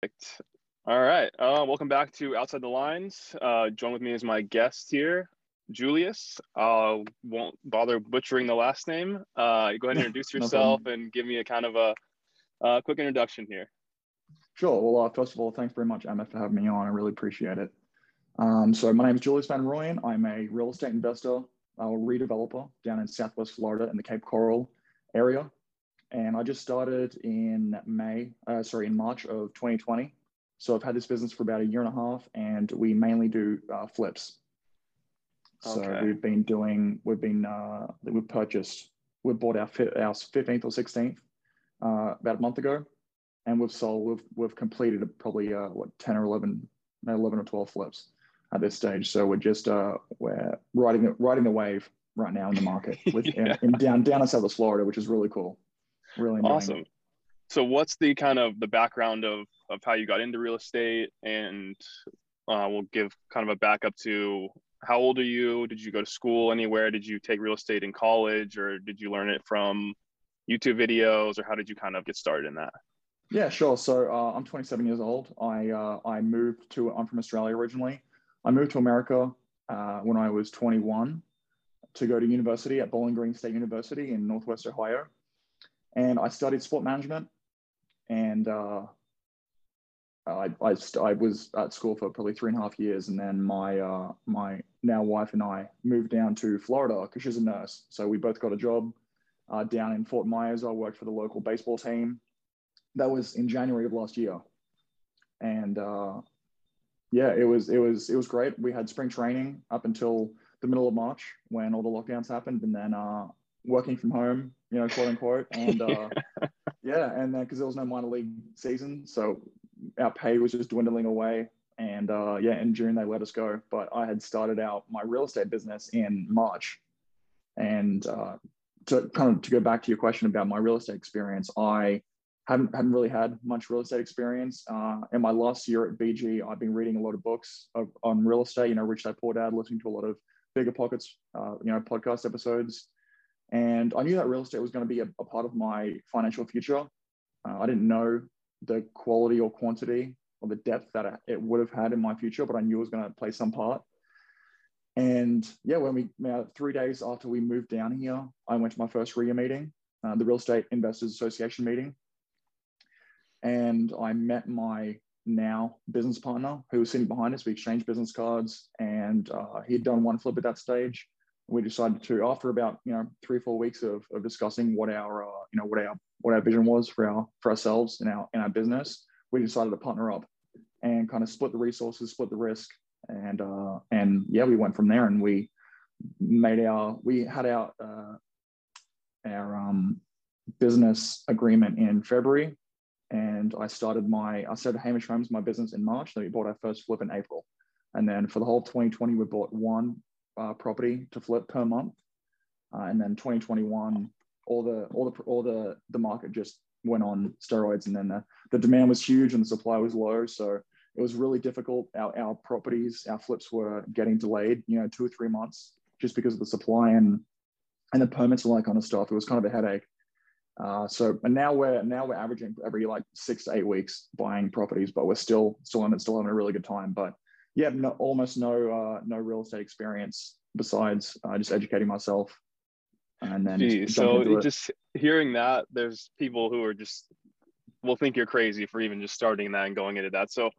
Perfect. All right. Uh, welcome back to Outside the Lines. Uh, join with me as my guest here, Julius. Uh, won't bother butchering the last name. Uh, go ahead and introduce yourself problem. and give me a kind of a, a quick introduction here. Sure. Well, uh, first of all, thanks very much, Emma, for having me on. I really appreciate it. Um, so my name is Julius Van Royen. I'm a real estate investor, a redeveloper down in Southwest Florida in the Cape Coral area. And I just started in May, uh, sorry, in March of 2020. So I've had this business for about a year and a half, and we mainly do uh, flips. So Okay. we've been doing, we've been, uh, we've purchased, we bought our, our 15th or 16th uh, about a month ago and we've sold we've we've completed probably uh, what 10 or 11 no, 11 or 12 flips at this stage so we're just uh we're riding the riding the wave right now in the market with Yeah. in, down down in South Florida which is really cool really enjoying Awesome. So, what's the kind of the background of of how you got into real estate, and uh, we'll give kind of a backup to how old are you? Did you go to school anywhere? Did you take real estate in college, or did you learn it from YouTube videos, or how did you kind of get started in that? yeah sure so uh, I'm 27 years old I uh, I moved to I'm from Australia originally I moved to America uh, when I was 21 to go to university at Bowling Green State University in Northwest Ohio and I studied sport management and uh, I, I, st- I was at school for probably three and a half years, and then my uh, my now wife and I moved down to Florida because she's a nurse. So we both got a job uh, down in Fort Myers. I worked for the local baseball team. That was in January of last year, and uh, yeah, it was it was it was great. We had spring training up until the middle of March when all the lockdowns happened, and then uh, working from home, you know, quote unquote, and. Uh, yeah, and then because there was no minor league season, so our pay was just dwindling away. And uh, yeah, in June they let us go. But I had started out my real estate business in March, and uh, to kind of to go back to your question about my real estate experience, I haven't haven't really had much real estate experience. Uh, in my last year at BG, I've been reading a lot of books of, on real estate. You know, Rich Dad Poor Dad, listening to a lot of BiggerPockets, uh, you know, podcast episodes. And I knew that real estate was going to be a, a part of my financial future. Uh, I didn't know the quality or quantity or the depth that it would have had in my future, but I knew it was going to play some part. And yeah, when we three days after we moved down here, I went to my first RIA meeting, uh, the Real Estate Investors Association meeting, and I met my now business partner who was sitting behind us. We exchanged business cards, and uh, he had done one flip at that stage we decided to after about you know three or four weeks of, of discussing what our uh, you know what our what our vision was for our for ourselves and our in our business we decided to partner up and kind of split the resources split the risk and uh and yeah we went from there and we made our we had our uh our um business agreement in february and i started my i started hamish homes my business in march then we bought our first flip in april. And then for the whole of 2020 we bought one uh, property to flip per month. Uh, and then 2021, all the all the all the the market just went on steroids, and then the, the demand was huge and the supply was low. So it was really difficult. Our our properties, our flips were getting delayed, you know, two or three months just because of the supply and and the permits and all that kind of stuff. It was kind of a headache. Uh, so and now we're now we're averaging every like six to eight weeks buying properties, but we're still still in still having a really good time. But yeah, no, almost no uh, no real estate experience besides uh, just educating myself and then Gee, so into it just hearing that, there's people who are just will think you're crazy for even just starting that and going into that. So,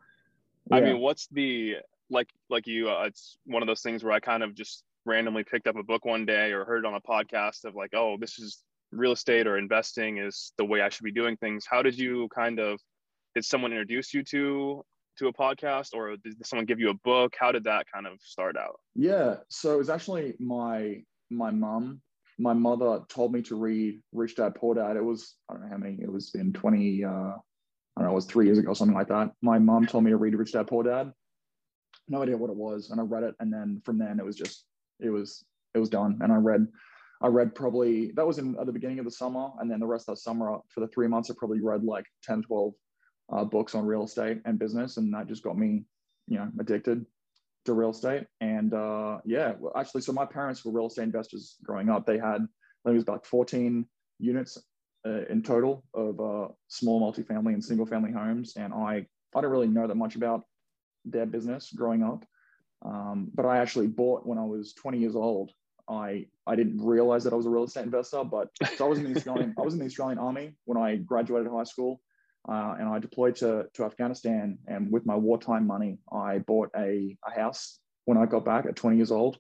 I mean, what's the like like you? Uh, it's one of those things where I kind of just randomly picked up a book one day or heard on a podcast of like, oh, this is real estate or investing is the way I should be doing things. How did you kind of? Did someone introduce you to to a podcast, or did someone give you a book? How did that kind of start out? Yeah, so it was actually my my mum. My mother told me to read Rich Dad Poor Dad. It was I don't know how many. It was in twenty. Uh, I don't know. It was three years ago, something like that. My mum told me to read Rich Dad Poor Dad. No idea what it was, and I read it, and then from then it was just it was it was done. And I read I read probably that was in at the beginning of the summer, and then the rest of the summer for the three months I probably read like 10, 12 uh, books on real estate and business, and that just got me, you know, addicted to real estate. And uh, yeah, well, actually, so my parents were real estate investors growing up. They had, I think it was about 14 units uh, in total of uh, small multifamily and single family homes. And I I don't really know that much about their business growing up. Um, but I actually bought when I was 20 years old. I I didn't realize that I was a real estate investor, but so I was in the Australian I was in the Australian Army when I graduated high school, uh, and I deployed to to Afghanistan. And with my wartime money, I bought a, a house when I got back at 20 years old.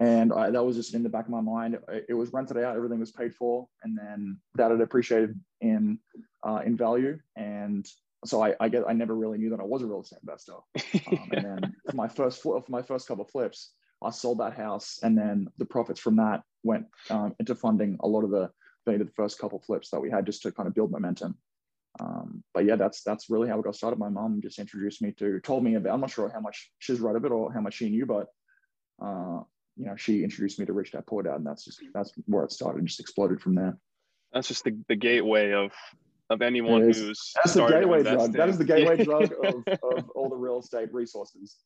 And I, that was just in the back of my mind. It, it was rented out, everything was paid for, and then that had appreciated in uh, in value. And so I, I get I never really knew that I was a real estate investor. Um, and then for my first for my first couple of flips, I sold that house, and then the profits from that went um, into funding a lot of the the first couple flips that we had just to kind of build momentum. Um, but yeah, that's that's really how it got started. My mom just introduced me to, told me about. I'm not sure how much she's read of it or how much she knew, but uh, you know, she introduced me to Rich Dad Poor Dad, and that's just that's where it started. Just exploded from there. That's just the, the gateway of of anyone who's that's the gateway drug. That is the gateway drug of, of all the real estate resources.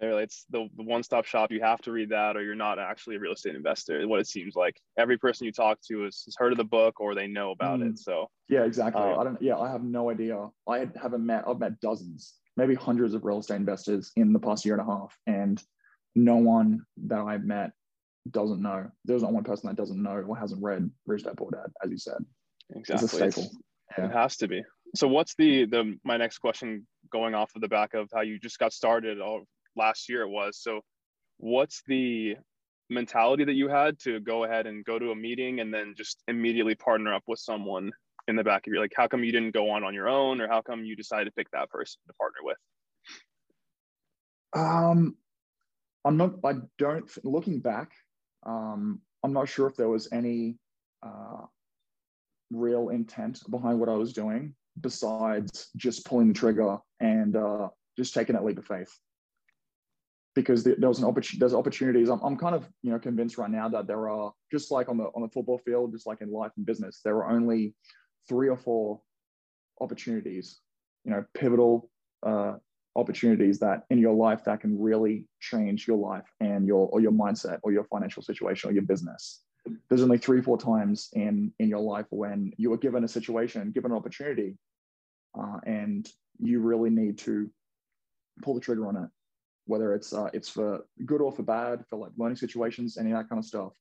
It's the, the one stop shop. You have to read that, or you're not actually a real estate investor. What it seems like. Every person you talk to has, has heard of the book, or they know about mm. it. So yeah, exactly. Um, I don't. Yeah, I have no idea. I haven't met. I've met dozens, maybe hundreds of real estate investors in the past year and a half, and no one that I've met doesn't know. There's not one person that doesn't know or hasn't read Rich Dad Poor Dad, as you said. Exactly. It's a staple. Yeah. It has to be. So what's the the my next question going off of the back of how you just got started all last year it was. So what's the mentality that you had to go ahead and go to a meeting and then just immediately partner up with someone in the back of your like how come you didn't go on on your own or how come you decided to pick that person to partner with um i'm not i don't looking back um i'm not sure if there was any uh real intent behind what I was doing besides just pulling the trigger and uh, just taking that leap of faith. Because there, was an opportunity, there's opportunities. I'm, I'm kind of you know convinced right now that there are just like on the on the football field, just like in life and business, there are only three or four opportunities, you know, pivotal uh, opportunities that in your life that can really change your life and your or your mindset or your financial situation or your business there's only three four times in in your life when you are given a situation given an opportunity uh, and you really need to pull the trigger on it whether it's uh, it's for good or for bad for like learning situations any of that kind of stuff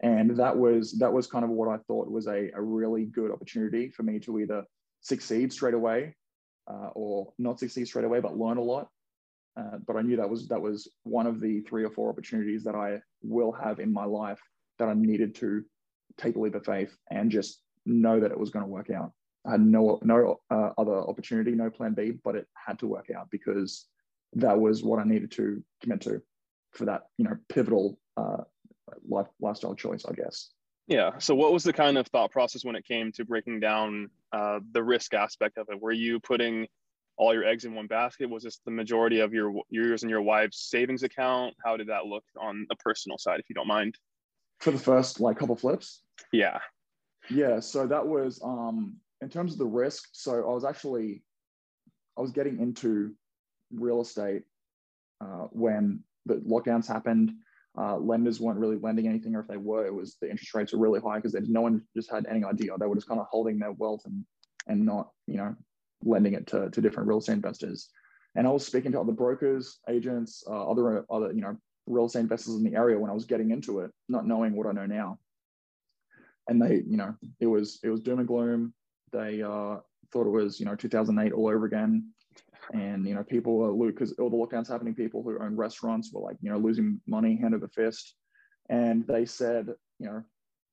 and that was that was kind of what i thought was a, a really good opportunity for me to either succeed straight away uh, or not succeed straight away but learn a lot uh, but i knew that was that was one of the three or four opportunities that i will have in my life that I needed to take a leap of faith and just know that it was going to work out. I had no no uh, other opportunity, no plan B, but it had to work out because that was what I needed to commit to for that you know pivotal uh, life lifestyle choice, I guess. Yeah. So, what was the kind of thought process when it came to breaking down uh, the risk aspect of it? Were you putting all your eggs in one basket? Was this the majority of your yours and your wife's savings account? How did that look on the personal side, if you don't mind? for the first like couple flips. Yeah. Yeah. So that was um in terms of the risk. So I was actually I was getting into real estate uh, when the lockdowns happened. Uh, lenders weren't really lending anything, or if they were, it was the interest rates were really high because no one just had any idea. They were just kind of holding their wealth and and not you know lending it to, to different real estate investors. And I was speaking to other brokers, agents, uh, other other you know real estate investors in the area when I was getting into it, not knowing what I know now. And they, you know, it was it was doom and gloom. They uh, thought it was, you know, 2008 all over again. And you know, people were because all the lockdowns happening. People who own restaurants were like, you know, losing money hand over fist. And they said, you know,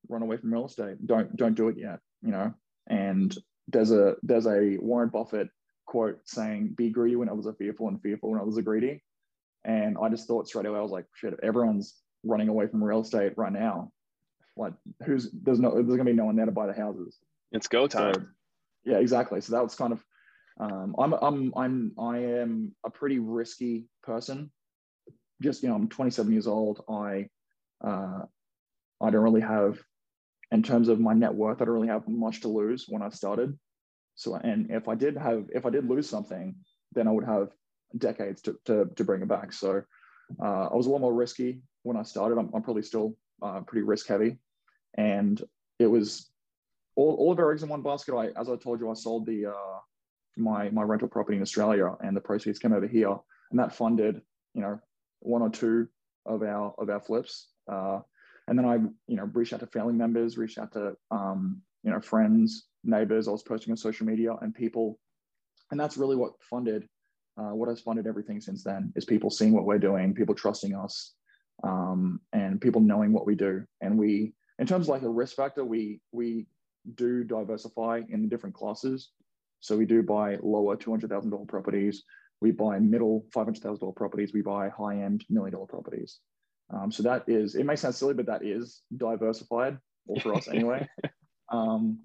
run away from real estate. Don't don't do it yet. You know. And there's a there's a Warren Buffett quote saying, "Be greedy when others are fearful, and fearful when others are greedy." And I just thought straight away, I was like, shit, everyone's running away from real estate right now. Like, who's there's no there's gonna be no one there to buy the houses. It's go time. So, yeah, exactly. So that was kind of um, I'm I'm I'm I am a pretty risky person. Just you know, I'm 27 years old. I uh, I don't really have, in terms of my net worth, I don't really have much to lose when I started. So and if I did have if I did lose something, then I would have decades to, to, to bring it back. So uh, I was a lot more risky when I started. I'm, I'm probably still uh, pretty risk heavy. And it was all, all of our eggs in one basket. I, as I told you, I sold the, uh, my my rental property in Australia, and the proceeds came over here, and that funded you know one or two of our of our flips. Uh, and then I you know reached out to family members, reached out to um, you know friends, neighbors. I was posting on social media, and people, and that's really what funded uh, what has funded everything since then is people seeing what we're doing, people trusting us, um, and people knowing what we do. And we, in terms of like a risk factor, we we do diversify in the different classes. So we do buy lower two hundred thousand dollar properties. We buy middle five hundred thousand dollar properties. We buy high end million dollar properties. Um, so that is it may sound silly, but that is diversified, or for us anyway. um,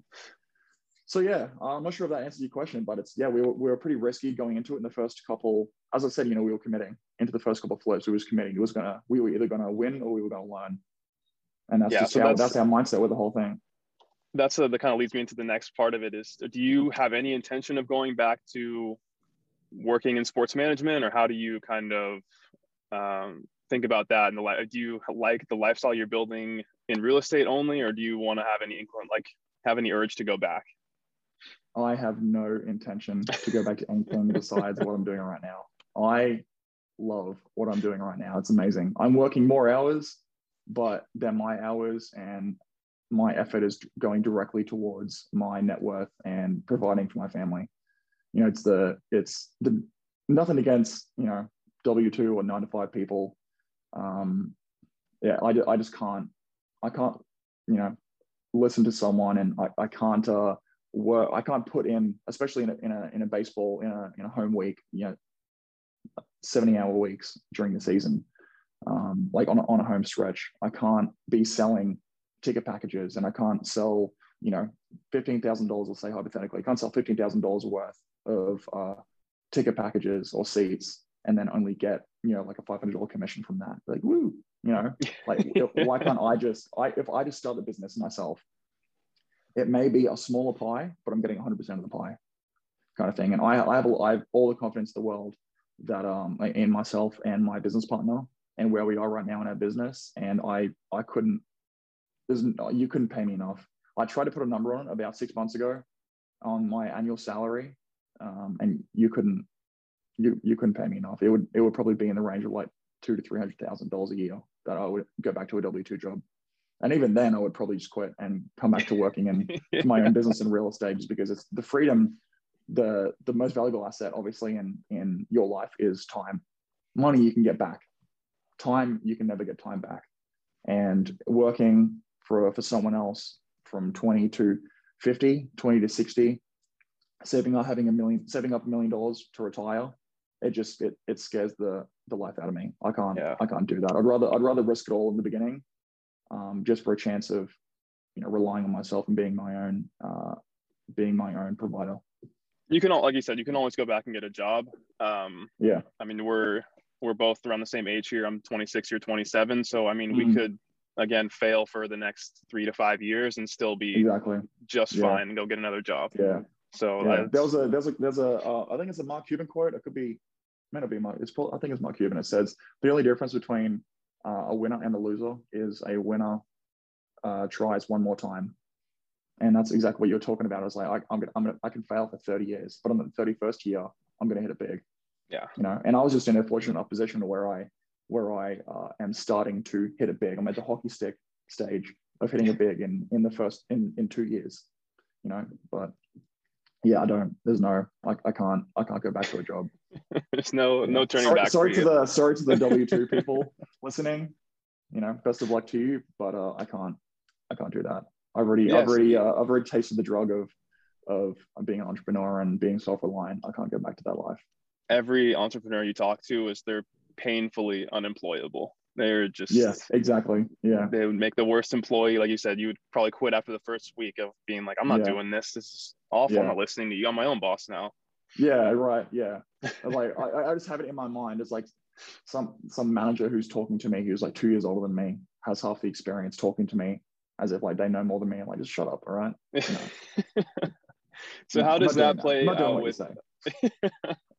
so yeah, I'm not sure if that answers your question, but it's yeah, we were, we were pretty risky going into it in the first couple. As I said, you know, we were committing into the first couple of flips. We was committing. It was gonna we were either gonna win or we were gonna learn, and that's yeah, just so how, that's, that's our mindset with the whole thing. That's a, that kind of leads me into the next part of it. Is do you have any intention of going back to working in sports management, or how do you kind of um, think about that? And the do you like the lifestyle you're building in real estate only, or do you want to have any like have any urge to go back? I have no intention to go back to anything besides what I'm doing right now. I love what I'm doing right now. It's amazing. I'm working more hours, but they're my hours and my effort is going directly towards my net worth and providing for my family. You know, it's the, it's the, nothing against, you know, W2 or nine to five people. Um, yeah, I, I just can't, I can't, you know, listen to someone and I, I can't, uh, work. I can't put in, especially in a, in a, in a baseball, in a, in a home week, you know, 70 hour weeks during the season, um, like on a, on a home stretch. I can't be selling ticket packages and I can't sell, you know, $15,000, let's say hypothetically, I can't sell $15,000 worth of uh, ticket packages or seats and then only get, you know, like a $500 commission from that. Like, woo, you know, like why can't I just, I, if I just start the business myself it may be a smaller pie, but I'm getting 100% of the pie kind of thing. And I, I, have, I have all the confidence in the world that um, in myself and my business partner and where we are right now in our business. And I, I couldn't, there's, you couldn't pay me enough. I tried to put a number on it about six months ago on my annual salary, um, and you couldn't, you, you couldn't pay me enough. It would, it would probably be in the range of like two to three hundred thousand dollars a year that I would go back to a W two job and even then i would probably just quit and come back to working in yeah. my own business in real estate just because it's the freedom the the most valuable asset obviously in in your life is time money you can get back time you can never get time back and working for for someone else from 20 to 50 20 to 60 saving up having a million saving up a million dollars to retire. It just it, it scares the the life out of me. I can't yeah. i can't do that. I'd rather i'd rather risk it all in the beginning um, just for a chance of you know relying on myself and being my own uh, being my own provider. You can like you said you can always go back and get a job. Um, yeah. I mean we're we're both around the same age here. I'm 26 you're 27 so i mean mm-hmm. we could again fail for the next three to five years and still be exactly just yeah. fine and go get another job yeah so yeah. there's a there's a there's a uh, I think it's a Mark Cuban quote. It could be, may not be Mark. It's probably, I think it's Mark Cuban. It says the only difference between uh, a winner and a loser is a winner uh, tries one more time. And that's exactly what you're talking about. It's like I, am gonna, I'm gonna, I can fail for 30 years, but on the 31st year, I'm gonna hit it big. Yeah. You know, and I was just in a fortunate enough position to where I, where I uh, am starting to hit it big. I'm at the hockey stick stage of hitting it big in in the first in in two years. You know, but yeah, I don't. There's no. I, I can't. I can't go back to a job. there's no no turning sorry, back. Sorry to you. the sorry to the W two people listening. You know, best of luck to you, but uh, I can't. I can't do that. I've already, yes. I've already, uh, I've already tasted the drug of, of being an entrepreneur and being self-reliant. I can't go back to that life. Every entrepreneur you talk to is they're painfully unemployable. They're just yeah, exactly. Yeah, they would make the worst employee. Like you said, you would probably quit after the first week of being like, "I'm not yeah. doing this. This is awful. Yeah. I'm not listening to you. I'm my own boss now." Yeah, right. Yeah, like I, I just have it in my mind. It's like some some manager who's talking to me who's like two years older than me has half the experience talking to me as if like they know more than me. I'm like, just shut up, all right? You know? so how does that play out with?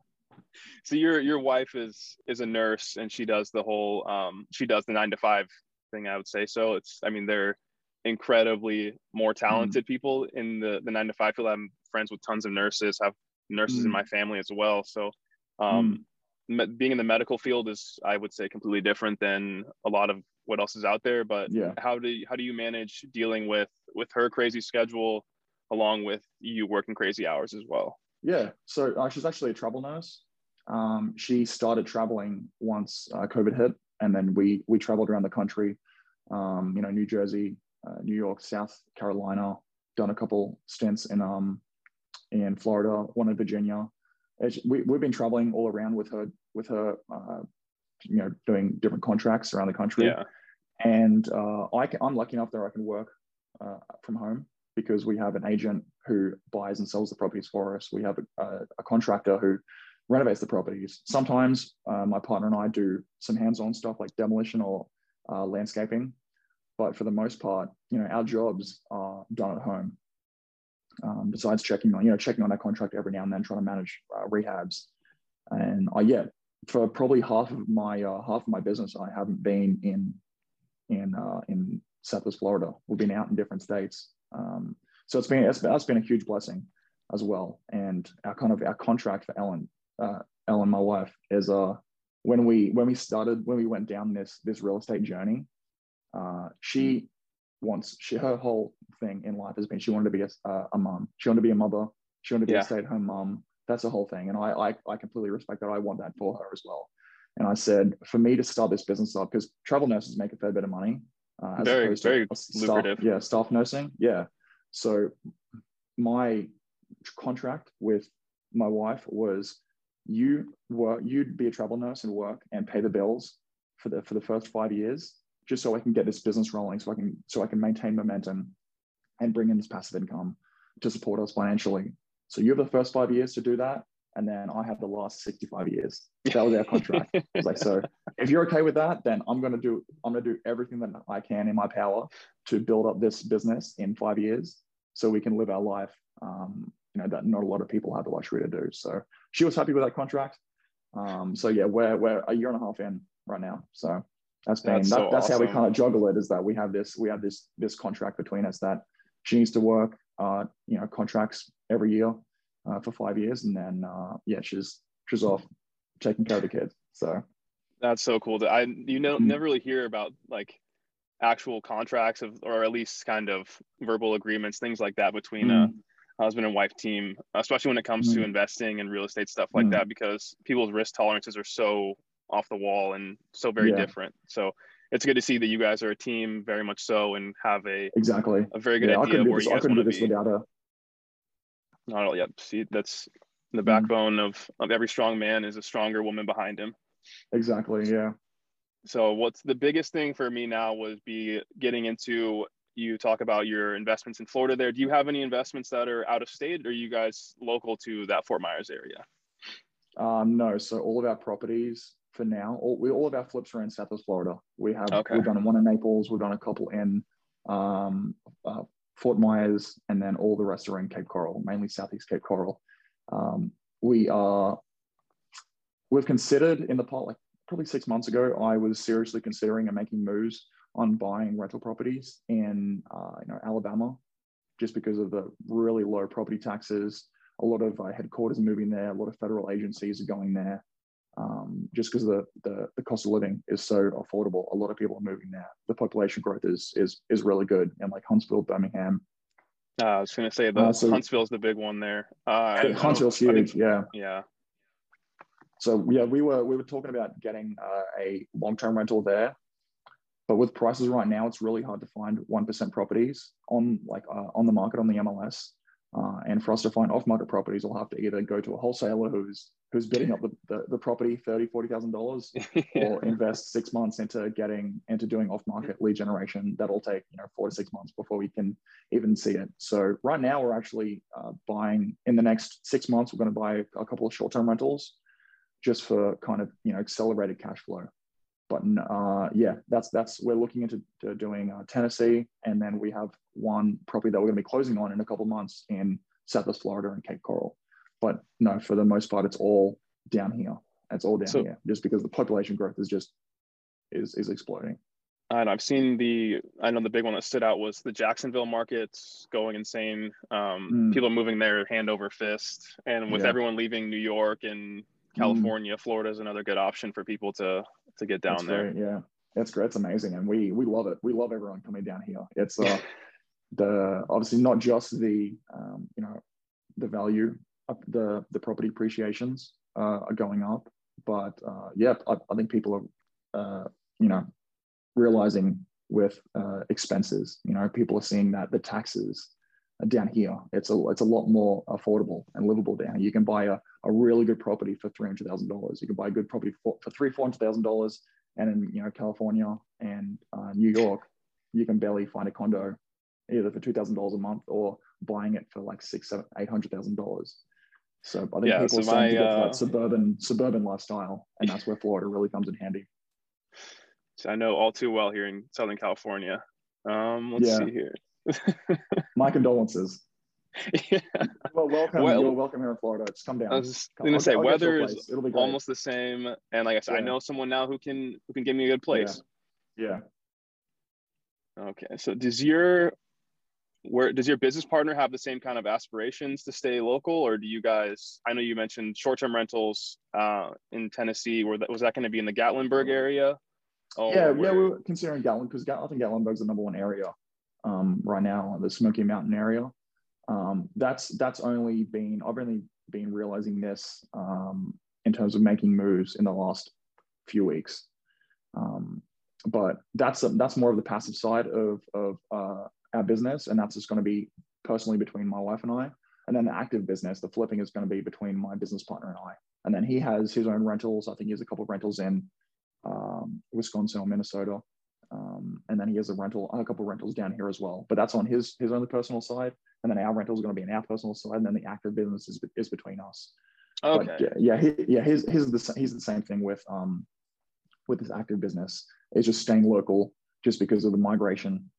so your your wife is is a nurse and she does the whole um she does the nine to five thing. I would say so. It's I mean they're incredibly more hmm. talented mm. people in the the nine to five field. I'm friends with tons of nurses, have nurses mm. in my family as well. So um, mm. being in the medical field is, I would say, completely different than a lot of what else is out there. But yeah. how do you, how do you manage dealing with with her crazy schedule along with you working crazy hours as well? Yeah. So uh, she's actually a travel nurse. Um, she started traveling once uh, COVID hit, and then we we traveled around the country. Um, you know, New Jersey, uh, New York, South Carolina. Done a couple stints in um in Florida, one in Virginia. We, we've been traveling all around with her with her uh, you know doing different contracts around the country. Yeah. And uh, I can, I'm lucky enough that I can work uh, from home because we have an agent who buys and sells the properties for us. We have a, a, a contractor who renovates the properties. Sometimes uh, my partner and I do some hands-on stuff like demolition or uh, landscaping, but for the most part, you know, our jobs are done at home. Um, besides checking on, you know, checking on that contract every now and then, trying to manage uh, rehabs, and I yeah, for probably half of my uh, half of my business, I haven't been in in uh, in Southwest Florida. We've been out in different states. Um, so it's been, it's been that's been a huge blessing as well. And our kind of our contract for Ellen, uh, Ellen, my wife, is uh when we when we started when we went down this this real estate journey, uh, she wants she her whole thing in life has been she wanted to be a, uh, a mom. She wanted to be a mother. She wanted to be yeah. a stay at home mom. That's the whole thing, and I, I I completely respect that. I want that for her as well. And I said, for me to start this business up, because travel nurses make a fair bit of money, uh, as very, opposed very to staff, lucrative. Yeah, staff nursing. Yeah. So my contract with my wife was you work, you'd be a travel nurse and work and pay the bills for the for the first five years, just so I can get this business rolling, so I can so I can maintain momentum and bring in this passive income to support us financially. So you have the first five years to do that, and then I have the last 65 years. That was our contract. I was like, so if you're okay with that, then I'm gonna do I'm gonna do everything that I can in my power to build up this business in five years, so we can live our life. Um, you know that not a lot of people have the luxury to do. So she was happy with that contract. Um, so yeah, we're we're a year and a half in right now. So that's been that's, that, so that's awesome. how we kind of juggle it. Is that we have this we have this this contract between us that she needs to work uh, you know contracts every year uh, for five years, and then uh, yeah, she's she's off taking care of the kids. So that's so cool. That I you know mm-hmm. never really hear about like actual contracts of or at least kind of verbal agreements, things like that between mm-hmm. Husband and wife team, especially when it comes mm-hmm. to investing and real estate stuff like mm-hmm. that, because people's risk tolerances are so off the wall and so very yeah. different. So it's good to see that you guys are a team very much so and have a exactly a very good yeah, idea where this, you guys want to be. Without a, not all yet. See, that's the mm-hmm. backbone mm. of of every strong man is a stronger woman behind him. Exactly. Yeah. So what's the biggest thing for me now was be getting into you talk about your investments in Florida there. Do you have any investments that are out of state or are you guys local to that Fort Myers area? Um, no, so all of our properties for now, all, we, all of our flips are in Southwest Florida. We have, okay. we've done one in Naples, we've done a couple in um, uh, Fort Myers, and then all the rest are in Cape Coral, mainly Southeast Cape Coral. Um, we are, we've considered in the part, like probably six months ago, I was seriously considering and making moves on buying rental properties in, uh, you know, Alabama, just because of the really low property taxes. A lot of uh, headquarters are moving there. A lot of federal agencies are going there. Um, just because the, the, the cost of living is so affordable, a lot of people are moving there. The population growth is is is really good, in like Huntsville, Birmingham. Uh, I was going to say the uh, so, Huntsville's the big one there. Uh, Huntsville's huge, yeah, yeah. So yeah, we were we were talking about getting uh, a long term rental there, but with prices right now, it's really hard to find one percent properties on like uh, on the market on the MLS. Uh, and for us to find off-market properties, we'll have to either go to a wholesaler who's who's bidding up the, the, the property thirty, forty thousand dollars, or invest six months into getting into doing off-market lead generation. That'll take you know four to six months before we can even see it. So right now we're actually uh, buying in the next six months. We're going to buy a couple of short-term rentals, just for kind of you know accelerated cash flow. But uh, yeah, that's that's we're looking into doing uh, Tennessee, and then we have one property that we're going to be closing on in a couple months in Southwest Florida and Cape Coral. But no, for the most part, it's all down here. It's all down so, here, just because the population growth is just is is exploding. And I've seen the, I know the big one that stood out was the Jacksonville markets going insane. Um, mm. People moving there hand over fist. And with yeah. everyone leaving New York and California, mm. Florida is another good option for people to to get down That's there. Yeah, it's great. It's amazing, and we we love it. We love everyone coming down here. It's uh, the obviously not just the um, you know the value of the the property appreciations uh, are going up, but uh, yeah, I, I think people are uh, you know realizing with uh, expenses. You know, people are seeing that the taxes down here, it's a it's a lot more affordable and livable down here. You can buy a, a really good property for three hundred thousand dollars. You can buy a good property for, for three four hundred thousand dollars, and in you know California and uh, New York, you can barely find a condo either for two thousand dollars a month or buying it for like six seven eight hundred thousand dollars. So I think yeah, people so are starting my, to get uh, that suburban suburban lifestyle, and that's where Florida really comes in handy. So I know all too well here in Southern California. Um, let's yeah. see here. My condolences. Yeah. Well, welcome. Well, You're welcome here in Florida. It's come down. I was going to say I'll weather is almost the same, and like I said, yeah. I know someone now who can who can give me a good place. Yeah. yeah. Okay, so does your where does your business partner have the same kind of aspirations to stay local, or do you guys? I know you mentioned short-term rentals uh, in Tennessee. Where that was that going to be in the Gatlinburg area? Oh, yeah, where? yeah, we're considering Gatlin because I think Gatlinburg's the number one area um, right now, the Smoky Mountain area. Um, that's that's only been I've only been realizing this um, in terms of making moves in the last few weeks. Um, but that's that's more of the passive side of of uh, our business, and that's just going to be personally between my wife and I. And then the active business, the flipping is going to be between my business partner and I. And then he has his own rentals. I think he has a couple of rentals in um, Wisconsin or Minnesota. Um, and then he has a rental, a couple rentals down here as well. But that's on his his own personal side, and then our rental is going to be on our personal side, and then the active business is, is between us. Okay. But yeah, he, yeah, his his the he's the same thing with um with his active business. It's just staying local, just because of the migration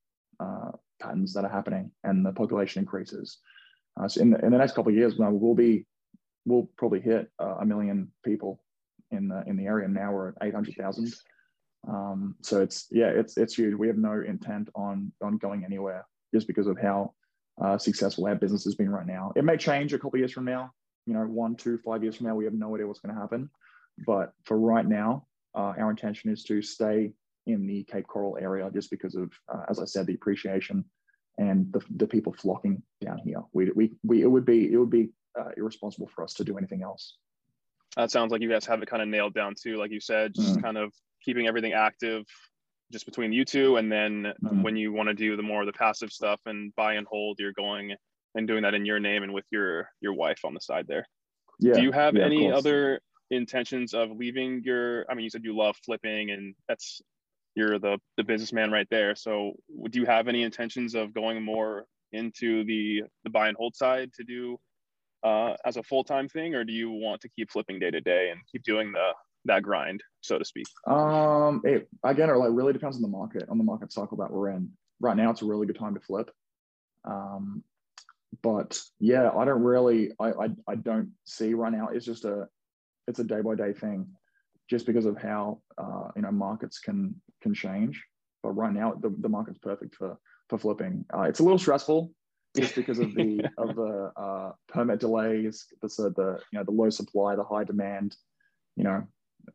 uh, patterns that are happening and the population increases. Uh, so in the, in the next couple of years, we'll be we'll probably hit uh, a million people in the in the area. Now we're at eight hundred thousand. Um, so it's yeah, it's it's huge. We have no intent on on going anywhere just because of how uh, successful our business has been right now. It may change a couple years from now. You know, one, two, five years from now, we have no idea what's going to happen. But for right now, uh, our intention is to stay in the Cape Coral area just because of, uh, as I said, the appreciation and the, the people flocking down here. We, we, we, it would be it would be uh, irresponsible for us to do anything else. That sounds like you guys have it kind of nailed down too. Like you said, just mm. kind of keeping everything active just between you two and then mm-hmm. when you want to do the more of the passive stuff and buy and hold you're going and doing that in your name and with your your wife on the side there yeah do you have yeah, any other intentions of leaving your i mean you said you love flipping and that's you're the the businessman right there so do you have any intentions of going more into the the buy and hold side to do uh, as a full-time thing or do you want to keep flipping day to day and keep doing the that grind, so to speak? Um, it again, it like really depends on the market, on the market cycle that we're in. Right now, it's a really good time to flip. Um, but yeah, I don't really, I, I, I don't see right now. It's just a, it's a day by day thing, just because of how uh, you know markets can can change. But right now, the, the market's perfect for for flipping. Uh, it's a little stressful just because of the of the uh, permit delays, the, the you know the low supply, the high demand. You know,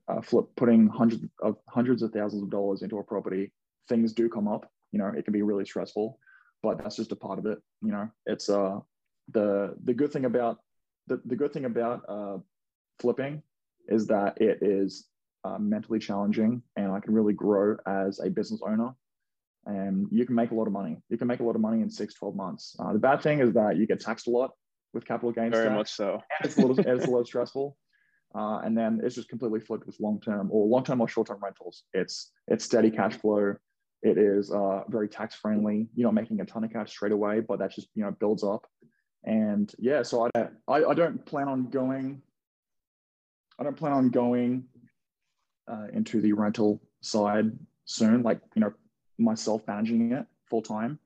uh, flip putting hundreds of hundreds of thousands of dollars into a property, things do come up. You know, it can be really stressful, but that's just a part of it. You know, it's uh the the good thing about the, the good thing about uh, flipping is that it is uh, mentally challenging and I can really grow as a business owner. And you can make a lot of money. You can make a lot of money in six, 12 months. Uh, the bad thing is that you get taxed a lot with capital gains. Very tax, much so. And it's a little, it's a little stressful. Uh, and then it's just completely flipped with long-term or long-term or short-term rentals. It's it's steady cash flow. It is uh, very tax-friendly. You're not making a ton of cash straight away, but that just you know builds up. And yeah, so I, I, I don't plan on going. I don't plan on going uh, into the rental side soon. Like you know, myself managing it full time.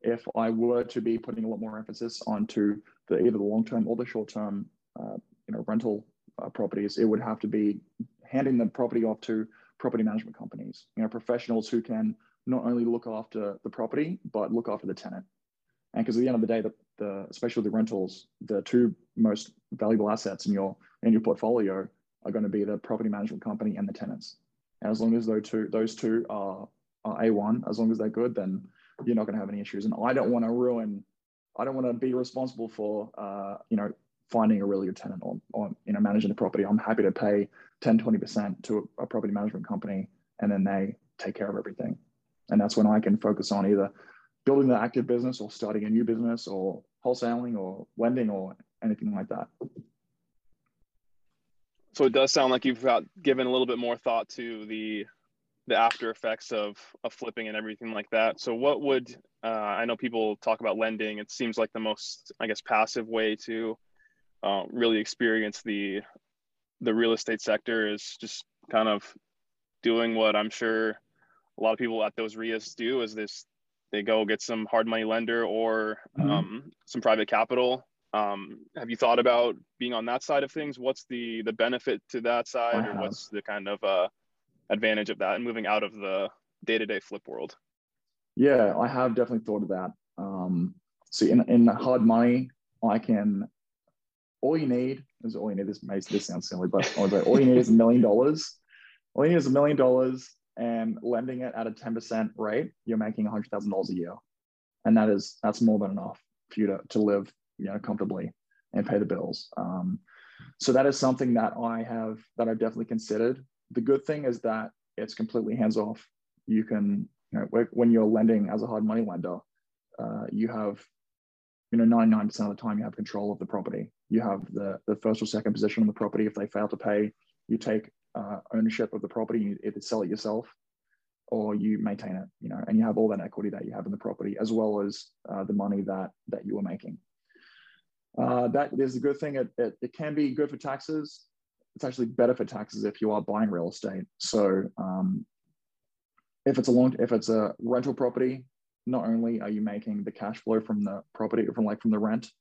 If I were to be putting a lot more emphasis onto the either the long-term or the short-term, uh, you know, rental uh, properties, it would have to be handing the property off to property management companies, you know, professionals who can not only look after the property, but look after the tenant. And because at the end of the day, the, the especially the rentals, the two most valuable assets in your in your portfolio are going to be the property management company and the tenants. And as long as those two those two are A1, as long as they're good, then you're not going to have any issues. And I don't want to ruin, I don't want to be responsible for, uh, you know, finding a really good tenant or, or, you know, managing the property. I'm happy to pay 10, 20% to a, a property management company and then they take care of everything. And that's when I can focus on either building the active business or starting a new business or wholesaling or lending or anything like that. So it does sound like you've got given a little bit more thought to the the after effects of of flipping and everything like that. So what would uh, I know people talk about lending? It seems like the most I guess passive way to uh, really experience the the real estate sector is just kind of doing what I'm sure a lot of people at those RIAs do is this they go get some hard money lender or mm-hmm. um, some private capital. Um, have you thought about being on that side of things? What's the the benefit to that side, or what's the kind of uh, advantage of that and moving out of the day-to-day flip world. Yeah i have definitely thought of that. Um, so in, in hard money i can all you need is all you need this makes this sounds silly but all you need is a million dollars. All you need is a million dollars and lending it at a 10% rate you're making $100000 a year. And that is that's more than enough for you to, to live you know comfortably and pay the bills. Um, so that is something that i have that i've definitely considered the good thing is that it's completely hands off. You can, you know, when you're lending as a hard money lender, uh, you have, you know, 99% of the time you have control of the property. You have the, the first or second position on the property. If they fail to pay, you take uh, ownership of the property. You either sell it yourself or you maintain it, you know, and you have all that equity that you have in the property as well as uh, the money that that you are making. Uh, that is a good thing. It, it, it, can be good for taxes it's actually better for taxes if you are buying real estate. So um, if it's a long, if it's a rental property, not only are you making the cash flow from the property from like from the rent,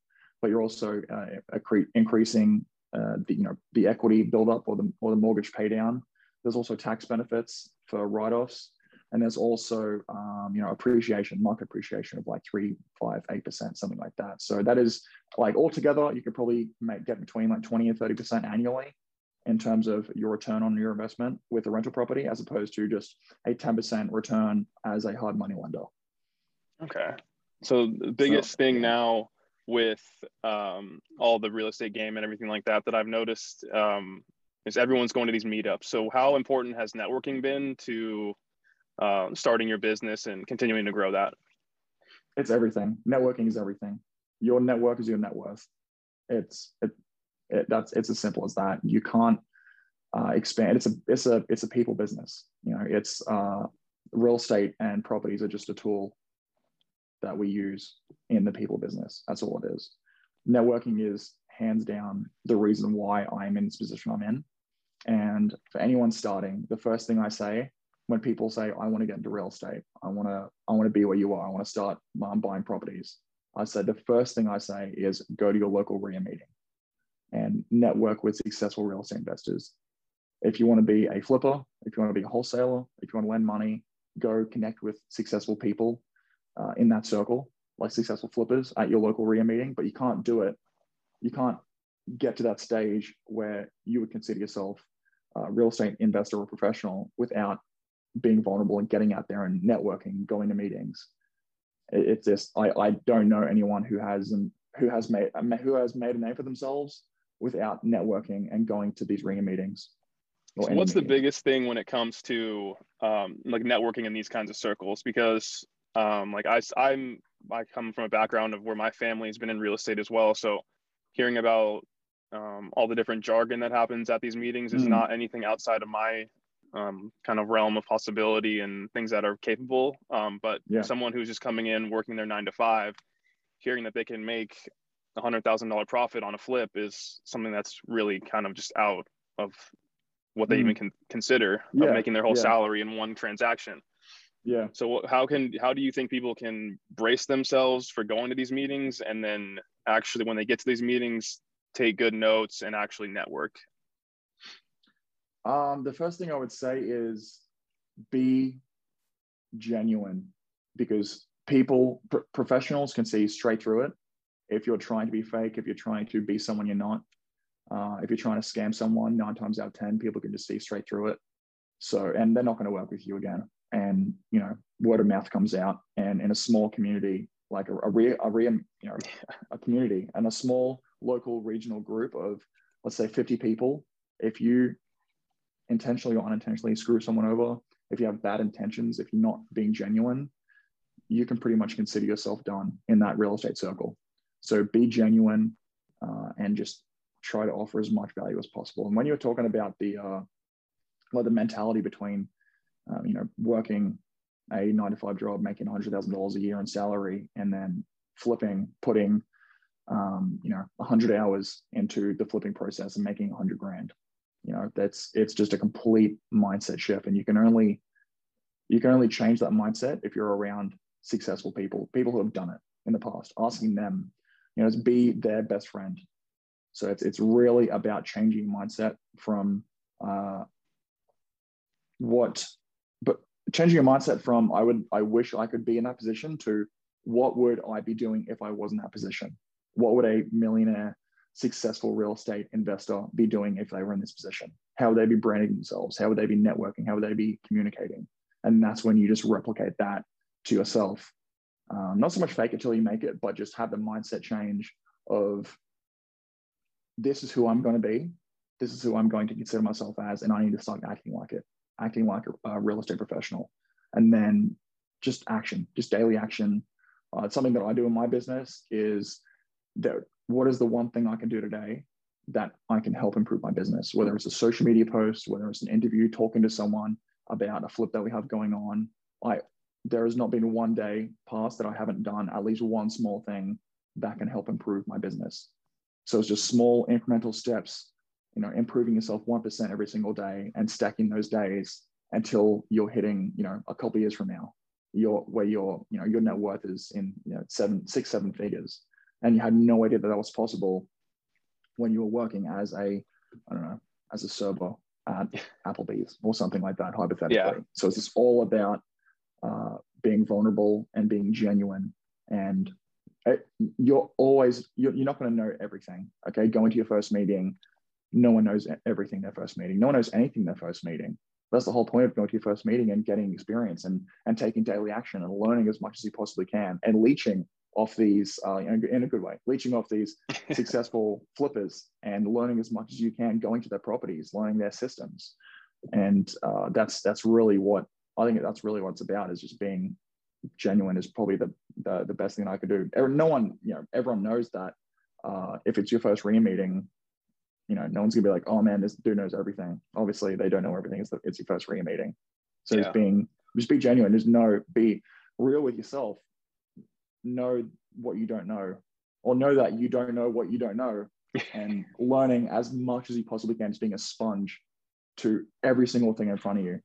but you're also uh, increasing uh, the you know the equity buildup or the or the mortgage pay down. There's also tax benefits for write-offs, and there's also um, you know appreciation, market appreciation of like three, five, eight percent, something like that. So that is like altogether, you could probably make get between like 20 and 30 percent annually in terms of your return on your investment with a rental property as opposed to just a 10% return as a hard money lender. Okay. So the biggest so, thing now with um, all the real estate game and everything like that that I've noticed um, is everyone's going to these meetups. So how important has networking been to uh, starting your business and continuing to grow that? It's everything. Networking is everything. Your network is your net worth. It's it, it, that's it's as simple as that. You can't uh, expand. It's a it's a it's a people business. You know, it's uh, real estate and properties are just a tool that we use in the people business. That's all it is. Networking is hands down the reason why I'm in this position I'm in. And for anyone starting, the first thing I say when people say I want to get into real estate, I want to I want to be where you are, I want to start um, buying properties. I said the first thing I say is go to your local RIA meeting and network with successful real estate investors. If you want to be a flipper, if you want to be a wholesaler, if you want to lend money, go connect with successful people uh, in that circle, like successful flippers at your local RIA meeting. But you can't do it. You can't get to that stage where you would consider yourself a real estate investor or professional without being vulnerable and getting out there and networking, going to meetings. It's just I, I don't know anyone who has who has made who has made a name for themselves without networking and going to these RIA meetings. So what's the biggest thing when it comes to um, like networking in these kinds of circles? Because um, like I, I'm, I come from a background of where my family has been in real estate as well. So hearing about um, all the different jargon that happens at these meetings is mm. not anything outside of my um, kind of realm of possibility and things that are capable. Um, but yeah. someone who's just coming in, working their nine to five, hearing that they can make a hundred thousand dollar profit on a flip is something that's really kind of just out of what they mm. even can consider yeah. of making their whole yeah. salary in one transaction. Yeah. So how can how do you think people can brace themselves for going to these meetings and then actually when they get to these meetings take good notes and actually network? Um, the first thing I would say is be genuine because people pr- professionals can see straight through it if you're trying to be fake if you're trying to be someone you're not uh, if you're trying to scam someone nine times out of ten people can just see straight through it. So and they're not going to work with you again. And you know word of mouth comes out. And in a small community like a, a, a re, you know a community and a small local regional group of let's say 50 people if you intentionally or unintentionally screw someone over if you have bad intentions if you're not being genuine you can pretty much consider yourself done in that real estate circle so be genuine uh, and just try to offer as much value as possible. And when you're talking about the uh, like the mentality between um, you know working a nine to five job making $100000 a year in salary and then flipping putting um, you know 100 hours into the flipping process and making 100 grand you know that's it's just a complete mindset shift. And you can only you can only change that mindset if you're around successful people people who have done it in the past. Asking them you know to be their best friend. So it's it's really about changing mindset from uh, what but changing your mindset from i would i wish i could be in that position to what would i be doing if i was in that position? What would a millionaire successful real estate investor be doing if they were in this position? How would they be branding themselves? How would they be networking? How would they be communicating? And that's when you just replicate that to yourself um, not so much fake it till you make it but just have the mindset change of this is who i'm going to be this is who i'm going to consider myself as and i need to start acting like it acting like a, a real estate professional, and then just action, just daily action. Uh, something that I do in my business is that what is the one thing I can do today that I can help improve my business, whether it's a social media post, whether it's an interview, talking to someone about a flip that we have going on. I there has not been one day past that I haven't done at least one small thing that can help improve my business. So it's just small incremental steps you know improving yourself 1% every single day and stacking those days until you're hitting you know a couple years from now your where your you know your net worth is in you know seven six seven figures and you had no idea that that was possible when you were working as a i don't know as a server at applebee's or something like that hypothetically yeah. so it's just all about uh, being vulnerable and being genuine and it, you're always you're, you're not going to know everything okay going to your first meeting no one knows everything their first meeting. No one knows anything their first meeting. That's the whole point of going to your first meeting and getting experience and and taking daily action and learning as much as you possibly can and leeching off these uh, in a good way, leeching off these successful flippers and learning as much as you can, going to their properties, learning their systems, and uh, that's that's really what I think that's really what it's about is just being genuine is probably the the, the best thing I could do. No one, you know, everyone knows that uh, if it's your first REIA meeting, you know, no one's gonna be like, oh man, this dude knows everything. Obviously, they don't know everything. It's, the, it's your first REIA meeting. So yeah. just being, just be genuine. Just know, be real with yourself. Know what you don't know, or know that you don't know what you don't know, and learning as much as you possibly can, just being a sponge to every single thing in front of you.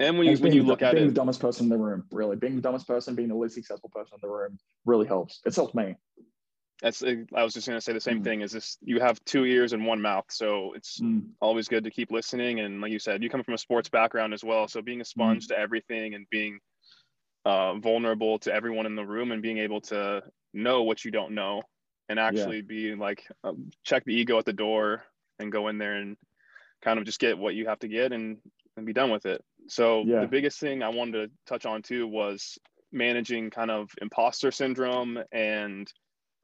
And when you, and when you look the, at being it, the dumbest person in the room, really being the dumbest person, being the least successful person in the room, really helps. It's helped me that's i was just going to say the same mm. thing is this you have two ears and one mouth so it's mm. always good to keep listening and like you said you come from a sports background as well so being a sponge mm. to everything and being uh, vulnerable to everyone in the room and being able to know what you don't know and actually yeah. be like um, check the ego at the door and go in there and kind of just get what you have to get and, and be done with it so yeah. the biggest thing i wanted to touch on too was managing kind of imposter syndrome and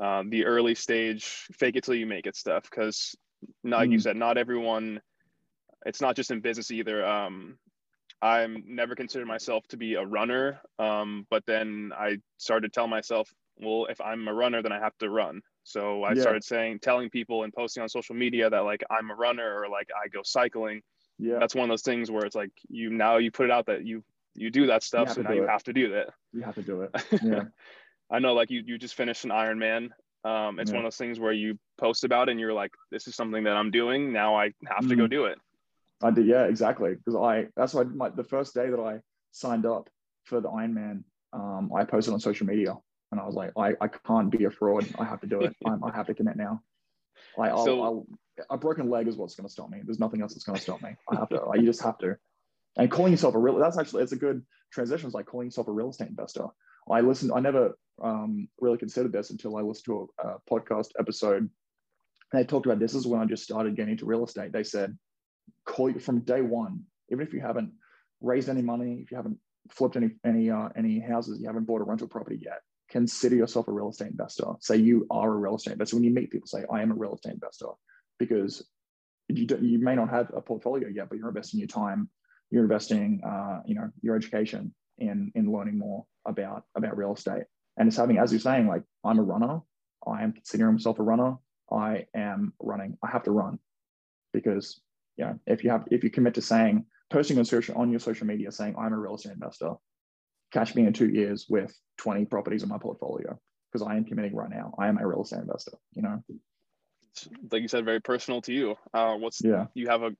um, the early stage fake it till you make it stuff because like mm. you said not everyone it's not just in business either um, i'm never considered myself to be a runner um, but then i started to tell myself well if i'm a runner then i have to run so i yeah. started saying telling people and posting on social media that like i'm a runner or like i go cycling yeah that's one of those things where it's like you now you put it out that you you do that stuff so now you have to do that you have to do it yeah I know like you you just finished an Ironman. Um, it's yeah. one of those things where you post about it and you're like, this is something that I'm doing. Now I have to go mm. do it. I did, yeah, exactly. Because I that's why my, the first day that I signed up for the Ironman, um, I posted on social media and I was like, I, I can't be a fraud. I have to do it. I'm, I have to commit now. I, I'll, so, I'll, a broken leg is what's going to stop me. There's nothing else that's going to stop me. I have to. I, you just have to. And calling yourself a real that's actually it's a good transition. It's like calling yourself a real estate investor. I listened, I never um, really considered this until I listened to a, a podcast episode. They talked about this is when I just started getting into real estate. They said, call you from day one, even if you haven't raised any money, if you haven't flipped any any uh, any houses, you haven't bought a rental property yet, consider yourself a real estate investor. Say you are a real estate investor. When you meet people, say I am a real estate investor, because you don't, you may not have a portfolio yet, but you're investing your time, you're investing uh, you know your education in in learning more about about real estate. And it's having, as you're saying, like I'm a runner. I am considering myself a runner. I am running. I have to run because you know if you have if you commit to saying posting on social on your social media saying I'm a real estate investor, catch me in two years with 20 properties in my portfolio because I am committing right now. I am a real estate investor. You know, like you said, very personal to you. Uh, what's yeah? You have a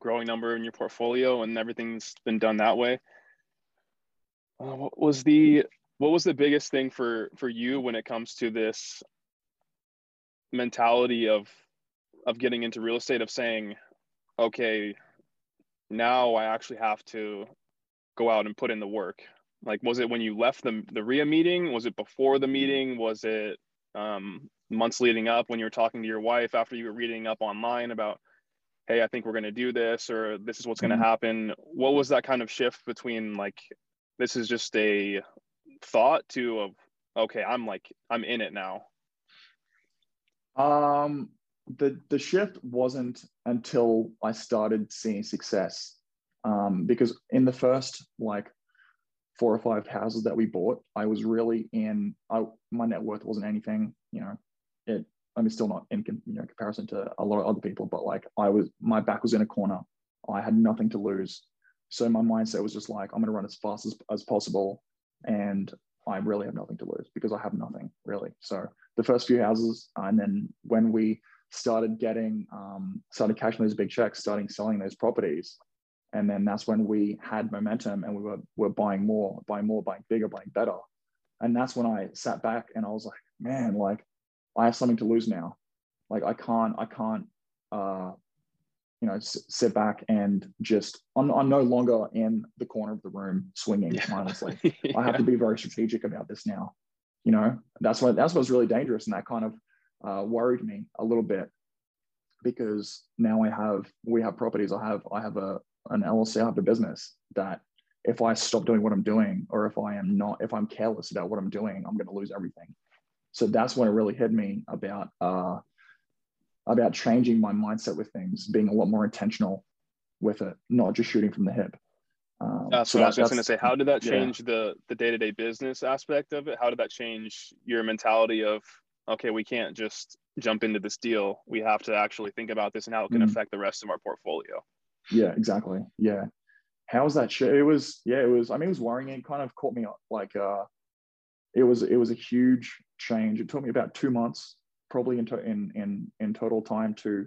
growing number in your portfolio, and everything's been done that way. Uh, what was the what was the biggest thing for for you when it comes to this mentality of of getting into real estate of saying okay now i actually have to go out and put in the work like was it when you left the the REIA meeting was it before the meeting was it um, months leading up when you were talking to your wife after you were reading up online about hey i think we're going to do this or this is what's going to mm-hmm. happen. What was that kind of shift between like this is just a thought to of okay i'm like i'm in it now? Um the the shift wasn't until i started seeing success. Um because in the first like four or five houses that we bought i was really in i my net worth wasn't anything you know it i mean still not in you know comparison to a lot of other people but like i was my back was in a corner. I had nothing to lose. So my mindset was just like i'm going to run as fast as, as possible and I really have nothing to lose because I have nothing really. So the first few houses, and then when we started getting, um, started cashing those big checks, starting selling those properties, and then that's when we had momentum and we were were buying more, buying more, buying bigger, buying better, and that's when I sat back and I was like, man, like I have something to lose now. Like I can't, I can't, uh, you know sit back and just I'm, I'm no longer in the corner of the room swinging yeah. mindlessly yeah. i have to be very strategic about this now you know that's what that's what's really dangerous and that kind of uh, worried me a little bit because now i have we have properties i have i have a an llc i have a business that if i stop doing what i'm doing or if i am not if i'm careless about what i'm doing i'm going to lose everything so that's when it really hit me about uh, about changing my mindset with things, being a lot more intentional with it, not just shooting from the hip. Um, that's so what that, I was just going to say. How did that change yeah. the the day to day business aspect of it? How did that change your mentality of okay, we can't just jump into this deal. We have to actually think about this and how it can mm. affect the rest of our portfolio. Yeah, exactly. Yeah. How was that shit? It was yeah, it was. I mean, it was worrying. It kind of caught me up. like uh, it was it was a huge change. It took me about two months probably in, to, in, in, in total time to,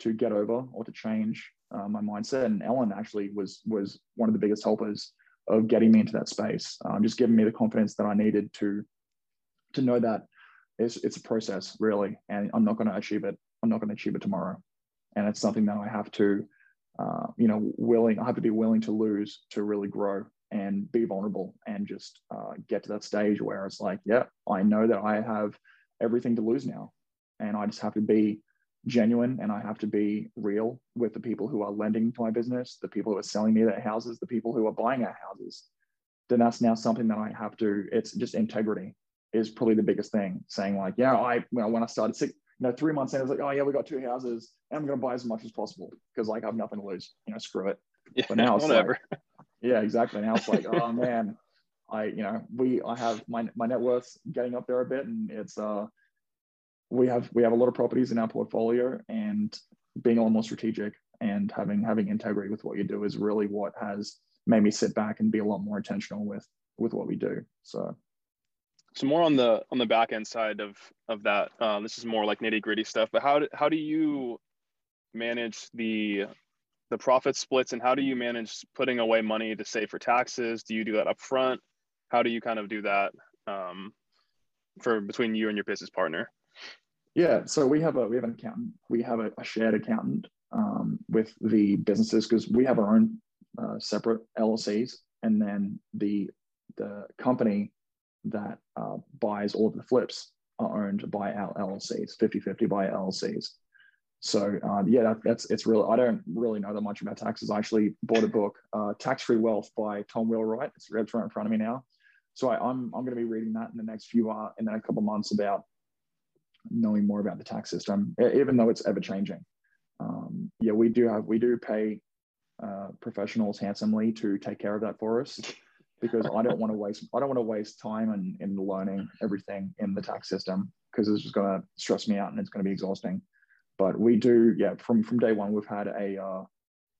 to get over or to change uh, my mindset. And Ellen actually was, was one of the biggest helpers of getting me into that space, um, just giving me the confidence that I needed to, to know that it's, it's a process really, and I'm not going to achieve it. I'm not going to achieve it tomorrow. And it's something that I have to, uh, you know, willing, I have to be willing to lose to really grow and be vulnerable and just uh, get to that stage where it's like, yeah, I know that I have everything to lose now. And I just have to be genuine and I have to be real with the people who are lending to my business, the people who are selling me their houses, the people who are buying our houses. Then that's now something that I have to, it's just integrity is probably the biggest thing. Saying like, yeah, I, well, when I started six, you know, three months in, I was like, oh yeah, we got two houses and I'm going to buy as much as possible because like I have nothing to lose, you know, screw it. Yeah, but now it's whatever. like, yeah, exactly. Now it's like, oh man, I, you know, we, I have my, my net worth getting up there a bit and it's, uh, we have, we have a lot of properties in our portfolio and being a lot more strategic and having, having integrity with what you do is really what has made me sit back and be a lot more intentional with, with what we do. So, so more on the on the back end side of of that uh, this is more like nitty gritty stuff but how do, how do you manage the the profit splits and how do you manage putting away money to save for taxes do you do that up front how do you kind of do that um, for between you and your business partner? Yeah, so we have a we have an accountant. We have a, a shared accountant um, with the businesses because we have our own uh, separate LLCs, and then the the company that uh, buys all of the flips are owned by our LLCs, 50-50 by LLCs. So um, yeah, that, that's it's really I don't really know that much about taxes. I actually bought a book, uh, Tax Free Wealth by Tom Wheelwright. It's right in front of me now. So I, am I'm, I'm going to be reading that in the next few uh, in the next couple months about knowing more about the tax system, even though it's ever changing. Um, yeah, we do have we do pay uh, professionals handsomely to take care of that for us because I don't want to waste I don't want to waste time in, in learning everything in the tax system because it's just going to stress me out and it's going to be exhausting. But we do, yeah, from from day one, we've had a uh,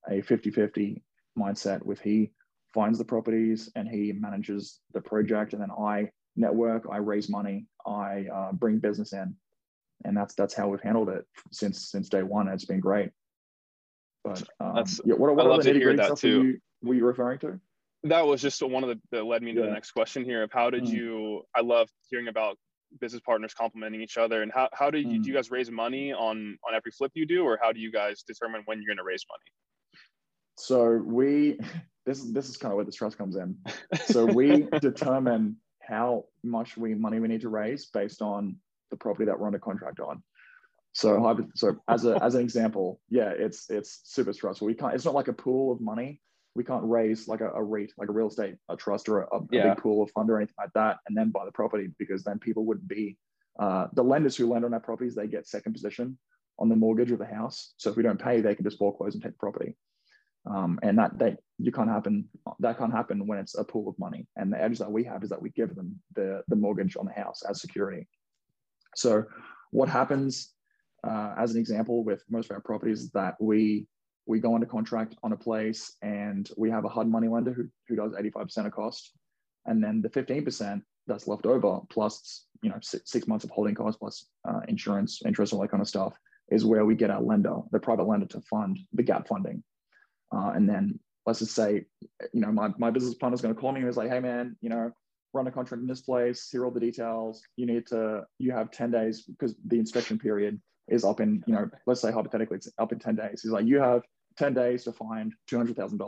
a 50-50 mindset with he finds the properties and he manages the project, and then I network, I raise money, I uh, bring business in, and that's that's how we've handled it since since day one. It's been great. But um, that's yeah, what, what I love to hear that too. You, were you referring to? That was just one of the that led me to yeah. the next question here of how did mm. you? I love hearing about business partners complementing each other? And how, how do you, mm. do you mm. guys raise money on on every flip you do or how do you guys determine when you're going to raise money? So we this is this is kind of where the stress comes in. So we determine how much we money we need to raise based on the property that we're under contract on. So so as a as an example yeah it's it's super stressful. We can't it's not like a pool of money we can't raise like a, a REIT, like a real estate a trust or a, a yeah. big pool of fund or anything like that, and then buy the property because then people wouldn't be uh, the lenders who lend on our properties. They get second position on the mortgage of the house. So if we don't pay, they can just foreclose and take the property. Um, and that they you can't happen. That can't happen when it's a pool of money. And the edge that we have is that we give them the the mortgage on the house as security. So what happens, uh, as an example, with most of our properties is that we we go under contract on a place and we have a hard money lender who, who does 85% of cost. And then the 15% that's left over, plus, you know, six, six months of holding costs, plus uh, insurance, interest, all that kind of stuff, is where we get our lender, the private lender to fund the gap funding. Uh, and then let's just say, you know, my, my business partner is going to call me and he's like, hey, man, you know, run a contract in this place, here are all the details. You need to, you have 10 days because the inspection period is up in, you know, let's say hypothetically it's up in 10 days. He's like, you have 10 days to find $200,000.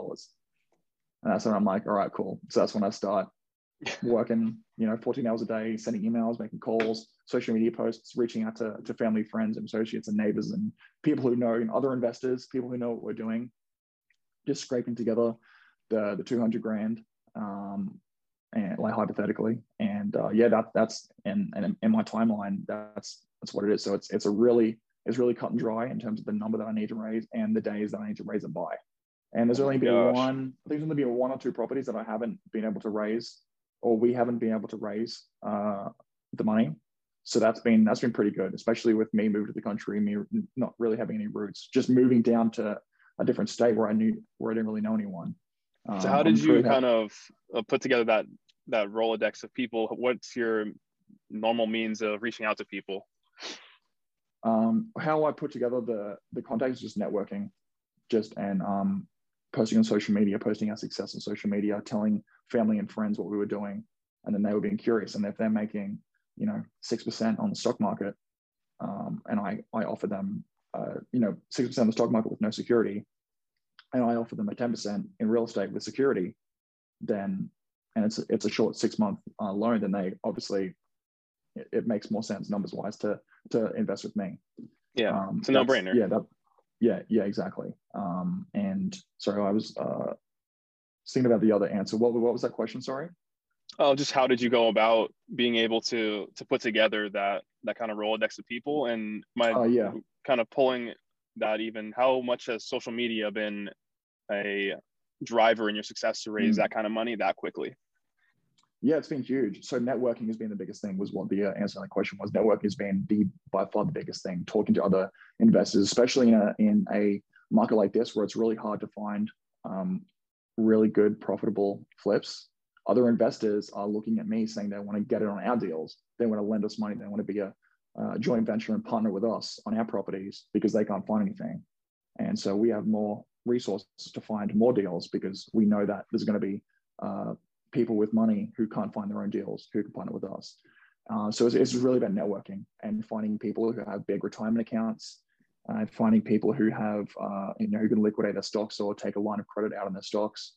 And that's when I'm like, all right, cool. So that's when I start working, you know, 14 hours a day, sending emails, making calls, social media posts, reaching out to, to family, friends, and associates and neighbors and people who know, and other investors, people who know what we're doing, just scraping together the, the 200 grand, um, and like hypothetically. And uh, yeah, that that's, and, and in my timeline, that's, that's what it is. So it's, it's a really is really cut and dry in terms of the number that I need to raise and the days that I need to raise it by. And there's oh only been one, I think there's only been one or two properties that I haven't been able to raise, or we haven't been able to raise uh, the money. So that's been that's been pretty good, especially with me moving to the country, me not really having any roots, just moving down to a different state where I knew where I didn't really know anyone. Um, so how did you kind of uh, put together that that rolodex of people? What's your normal means of reaching out to people? Um, how I put together the the contact is just networking, just and um, posting on social media, posting our success on social media, telling family and friends what we were doing, and then they were being curious. And if they're making, you know, six percent on the stock market, um, and I I offer them, uh, you know, six percent on the stock market with no security, and I offer them a ten percent in real estate with security, then and it's it's a short six month uh, loan, then they obviously it, it makes more sense numbers wise to to invest with me. Yeah, um, it's a no brainer. Yeah, that, yeah, yeah, exactly. Um, and sorry, I was uh, thinking about the other answer. What what was that question? Sorry. Oh, just how did you go about being able to to put together that that kind of rolodex of people and my uh, yeah kind of pulling that even how much has social media been a driver in your success to raise mm. that kind of money that quickly yeah, it's been huge. So networking has been the biggest thing. Was what the uh, answer to that question was. Networking has been the by far the biggest thing. Talking to other investors, especially in a in a market like this where it's really hard to find um, really good profitable flips. Other investors are looking at me saying they want to get it on our deals. They want to lend us money. They want to be a, a joint venture and partner with us on our properties because they can't find anything. And so we have more resources to find more deals because we know that there's going to be uh, people with money who can't find their own deals who can partner with us. Uh, so it's, it's, really about networking and finding people who have big retirement accounts and finding people who have uh, you know who can liquidate their stocks or take a line of credit out on their stocks.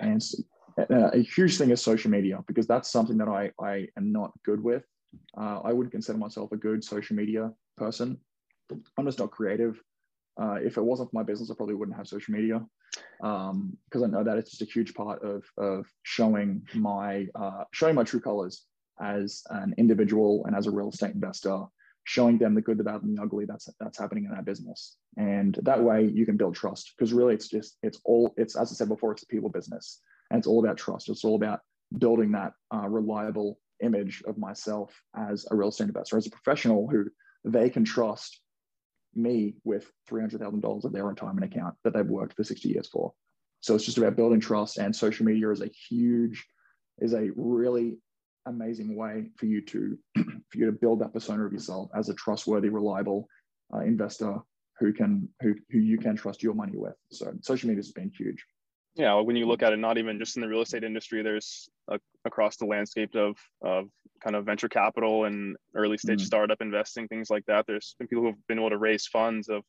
And uh, a huge thing is social media because that's something that I I am not good with. Uh, I wouldn't consider myself a good social media person. I'm just not creative. Uh, if it wasn't for my business, I probably wouldn't have social media because um, I know that it's just a huge part of of showing my uh, showing my true colors as an individual and as a real estate investor, showing them the good, the bad, and the ugly that's that's happening in our business. And that way, you can build trust because really, it's just it's all it's as I said before, it's a people business, and it's all about trust. It's all about building that uh, reliable image of myself as a real estate investor, as a professional who they can trust me with $300,000 of their retirement account that they've worked for 60 years for. So it's just about building trust and social media is a huge, is a really amazing way for you to, for you to build that persona of yourself as a trustworthy, reliable uh, investor who can, who, who you can trust your money with. So social media has been huge. Yeah. When you look at it, not even just in the real estate industry, there's a, across the landscape of, of kind of venture capital and early stage mm. startup investing, things like that. There's been people who've been able to raise funds of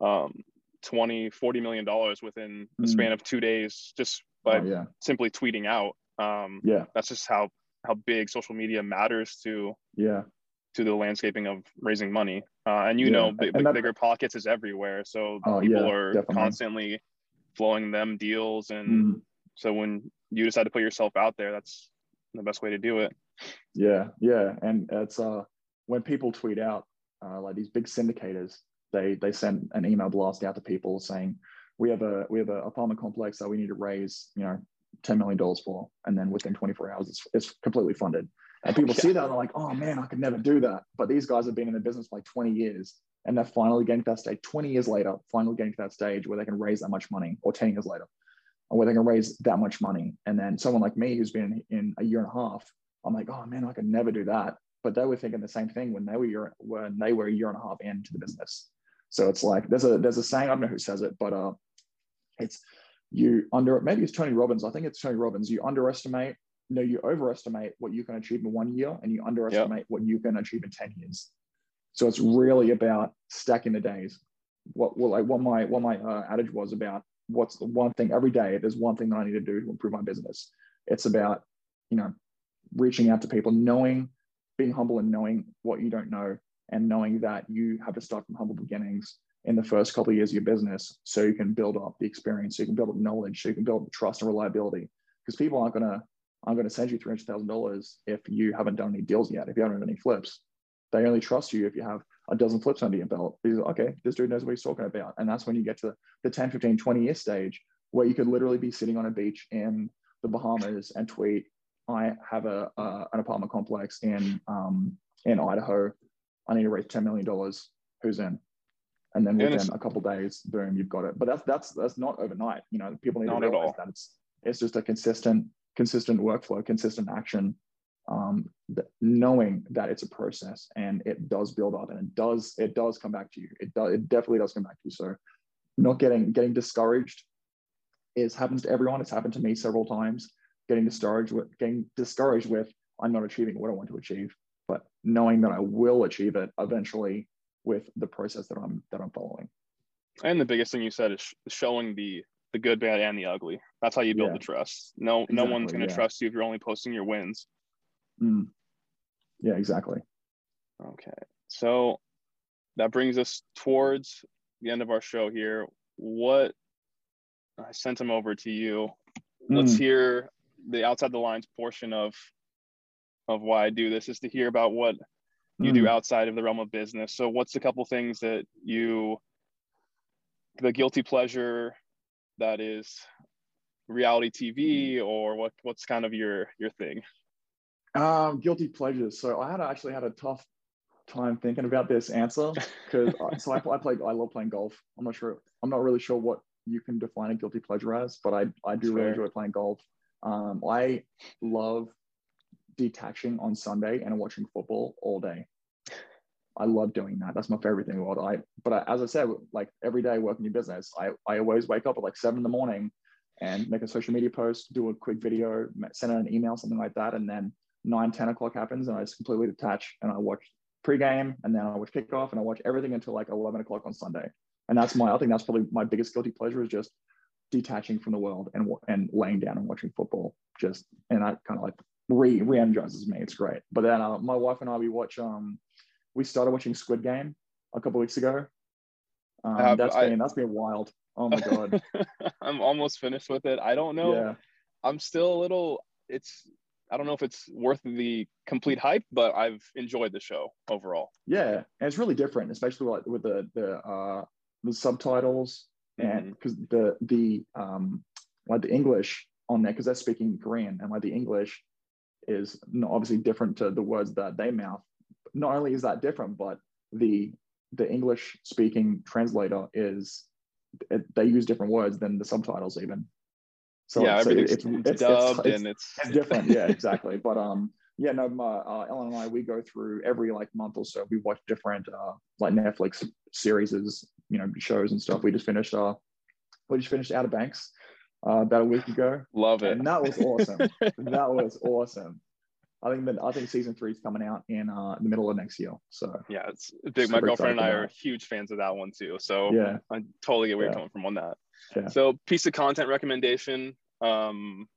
um, 20, 40 million dollars within the mm. span of two days just by oh, yeah. simply tweeting out. Um, yeah, that's just how how big social media matters to yeah to the landscaping of raising money. Uh, and you yeah. know, big, that, BiggerPockets is everywhere, so oh, people yeah, are definitely. constantly flowing them deals, and mm. so when you decide to put yourself out there, that's the best way to do it. Yeah, yeah, and it's uh when people tweet out uh, like these big syndicators, they they send an email blast out to people saying we have a we have a apartment complex that we need to raise you know ten million dollars for, and then within 24 hours it's, it's completely funded. And people yeah. see that and they're like, oh man, I could never do that. But these guys have been in the business for like 20 years, and they're finally getting to that stage. 20 years later, finally getting to that stage where they can raise that much money, or 10 years later, where they can raise that much money. And then someone like me who's been in a year and a half I'm like, oh man, I could never do that. But they were thinking the same thing when they were year, when they were a year and a half into the business. So it's like there's a there's a saying I don't know who says it, but uh, it's you under maybe it's Tony Robbins. I think it's Tony Robbins. You underestimate, no, you overestimate what you can achieve in one year, and you underestimate yep. what you can achieve in ten years. So it's really about stacking the days. What well, like what my what my uh, adage was about what's the one thing every day. There's one thing that I need to do to improve my business. It's about you know reaching out to people, knowing, being humble and knowing what you don't know, and knowing that you have to start from humble beginnings in the first couple of years of your business so you can build up the experience, so you can build up knowledge, so you can build up trust and reliability. Because people aren't gonna aren't gonna send you three hundred thousand dollars if you haven't done any deals yet, if you haven't done any flips. They only trust you if you have a dozen flips under your belt. Because okay, this dude knows what he's talking about. And that's when you get to the 10, 15, 20 year stage where you could literally be sitting on a beach in the Bahamas and tweet, I have a, an apartment complex in um, in Idaho. I need to raise ten million dollars. Who's in? And then within a couple days, boom, you've got it. But that's that's that's not overnight. You know, people need to realize that it's it's just a consistent consistent workflow, consistent action. Um, th- knowing that it's a process and it does build up and it does it does come back to you. It does it definitely does come back to you. So not getting getting discouraged is happens to everyone. It's happened to me several times getting discouraged with getting discouraged with I'm not achieving what I want to achieve, but knowing that I will achieve it eventually with the process that I'm that I'm following. And the biggest thing you said is showing the the good, bad, and the ugly. That's how you build yeah. the trust. No, exactly, no one's going to yeah. trust you if you're only posting your wins. Mm. Yeah, exactly. Okay, so that brings us towards the end of our show here. What I sent them over to you. Mm. Let's hear the outside the lines portion of of why I do this is to hear about what you mm. do outside of the realm of business. So what's a couple things that you the guilty pleasure that is reality TV or what what's kind of your your thing? Um, guilty pleasures. So I had actually had a tough time thinking about this answer because so I, I play I love playing golf. I'm not sure I'm not really sure what you can define a guilty pleasure as, but I I do really enjoy playing golf. Um, I love detaching on Sunday and watching football all day. I love doing that. That's my favorite thing in the world. I, but I, as I said, like every day working in business, I, I always wake up at like seven in the morning and make a social media post, do a quick video, send out an email, something like that. And then nine, 10 o'clock happens and I just completely detach and I watch pregame, and then I watch kickoff, and I watch everything until like 11 o'clock on Sunday. And that's my, I think that's probably my biggest guilty pleasure is just detaching from the world and and laying down and watching football. Just and that kind of like re re-energizes me. It's great. But then uh, my wife and I we watch um we started watching Squid Game a couple weeks ago. Um, uh, that's I, been that's been wild. Oh my god. I'm almost finished with it. I don't know. Yeah. I'm still a little it's I don't know if it's worth the complete hype, but I've enjoyed the show overall. Yeah, and it's really different, especially like with the the uh, the subtitles and because mm-hmm. the the um like the English on there because they're speaking Korean and like the English is obviously different to the words that they mouth. Not only is that different, but the the English speaking translator is they use different words than the subtitles even. So yeah, everything's it's, it's, it's dubbed it's, and it's, it's different. Yeah, exactly. But um, yeah, no, my, uh, Ellen and I we go through every like month or so. We watch different uh like Netflix series, you know, shows and stuff. We just finished uh, we just finished Outer Banks uh, about a week ago. Love it. And that was awesome. that was awesome. I think that I think season three is coming out in uh, the middle of next year. So yeah, it's big. My girlfriend and I are huge fans of that one too. So yeah, I totally get where yeah. you're coming from on that. Yeah. So piece of content recommendation, um,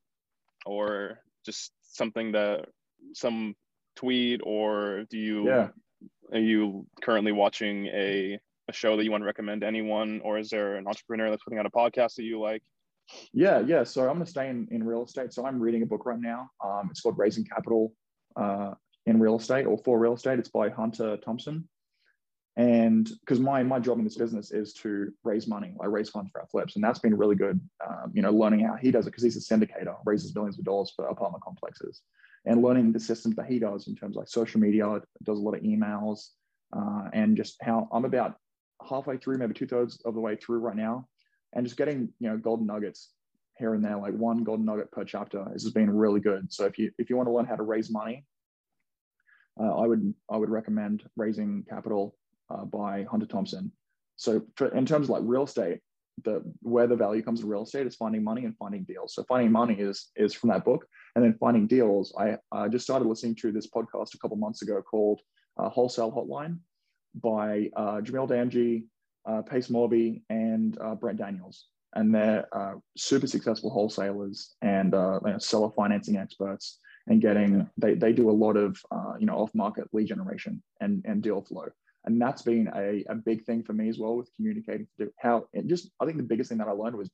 or just something that some tweet, or do you? Yeah. Are you currently watching a a show that you want to recommend to anyone, or is there an entrepreneur that's putting out a podcast that you like? Yeah, yeah. So I'm going to stay in, in real estate. So I'm reading a book right now. Um, it's called Raising Capital uh, in Real Estate or for Real Estate. It's by Hunter Thompson. And because my my job in this business is to raise money, I raise funds for our flips, and that's been really good. Um, you know, learning how he does it because he's a syndicator, raises millions of dollars for apartment complexes, and learning the systems that he does in terms of like social media, does a lot of emails, uh, and just how I'm about halfway through, maybe two thirds of the way through right now, and just getting you know golden nuggets here and there, like one golden nugget per chapter, this has been really good. So if you if you want to learn how to raise money, uh, I would I would recommend Raising Capital uh, by Hunter Thompson. So in terms of like real estate, the where the value comes in real estate is finding money and finding deals. So finding money is is from that book, and then finding deals. I uh, just started listening to this podcast a couple months ago called uh, Wholesale Hotline by uh, Jamil Damji, uh, Pace Morby, and uh, Brent Daniels. And they're uh, super successful wholesalers and you know, seller financing experts and getting, they, they do a lot of, you know, off-market lead generation and, and deal flow. And that's been a, a big thing for me as well with communicating to how, it just, I think the biggest thing that I learned was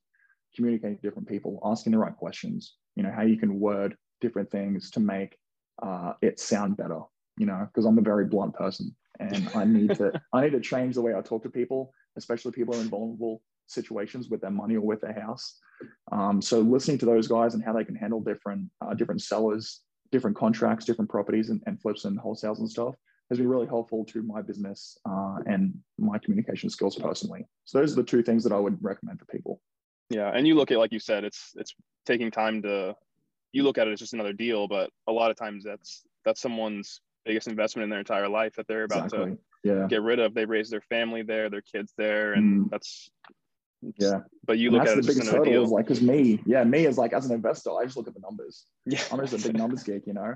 communicating to different people, asking the right questions, you know, how you can word different things to make uh, it sound better, you know, because I'm a very blunt person and I need to I need to change the way I talk to people, especially people in vulnerable situations with their money or with their house. Um, so listening to those guys and how they can handle different uh, different sellers, different contracts, different properties, and, and, flips and wholesales and stuff has been really helpful to my business uh, and my communication skills personally. So those are the two things that I would recommend for people. Yeah, and you look at like you said, it's it's taking time to. You look at it as just another deal, but a lot of times that's that's someone's biggest investment in their entire life that they're about exactly. to yeah. get rid of. They raise their family there, their kids there, and mm. that's yeah. But you and look at the biggest hurdle deal. is like because me, yeah, me as like as an investor, I just look at the numbers. Yeah, I'm just a big numbers geek, you know,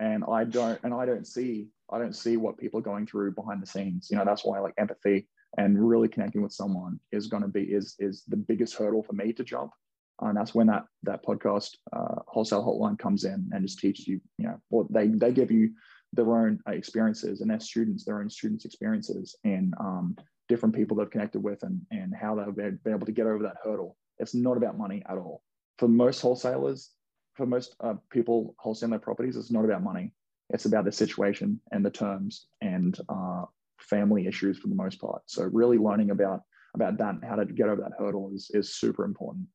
and I don't and I don't see I don't see what people are going through behind the scenes. You know, that's why like empathy and really connecting with someone is going to be is is the biggest hurdle for me to jump. And that's when that that podcast uh, wholesale hotline comes in and just teaches you, you know, well, they they give you their own uh, experiences and their students, their own students' experiences and um, different people they've connected with and, and how they've been able to get over that hurdle. It's not about money at all. For most wholesalers, for most uh, people wholesaling their properties, it's not about money. It's about the situation and the terms and uh, family issues for the most part. So really learning about about that and how to get over that hurdle is is super important.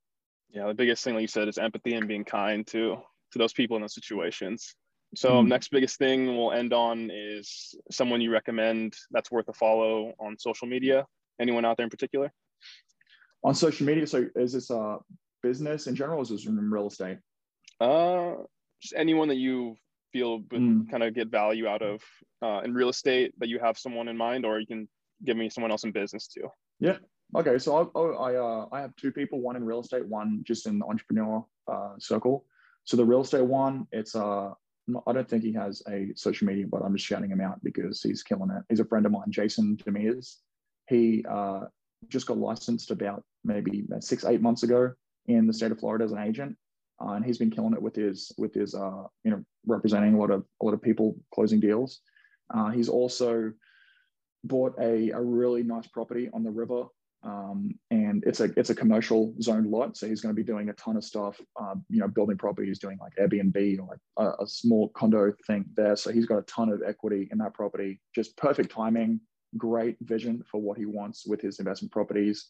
Yeah, the biggest thing, like you said, is empathy and being kind to to those people in those situations. So mm next biggest thing we'll end on is someone you recommend that's worth a follow on social media. Anyone out there in particular? On social media, so is this a business in general, or is this in real estate? Uh, just anyone that you feel mm. kind of get value out of uh, in real estate that you have someone in mind, or you can give me someone else in business too. Yeah. Okay. So I I, uh, I have two people, one in real estate, one just in the entrepreneur uh, circle. So the real estate one, it's uh I don't think he has a social media, but I'm just shouting him out because he's killing it. He's a friend of mine, Jason Demers. He uh, just got licensed about maybe about six, eight months ago in the state of Florida as an agent, uh, and he's been killing it with his with his uh, you know representing a lot of a lot of people closing deals. Uh, he's also bought a, a really nice property on the river um, and it's a it's a commercial zoned lot, so he's going to be doing a ton of stuff. Um, you know, building properties, doing like Airbnb or like a, a, small condo thing there. So he's got a ton of equity in that property. Just perfect timing, great vision for what he wants with his investment properties,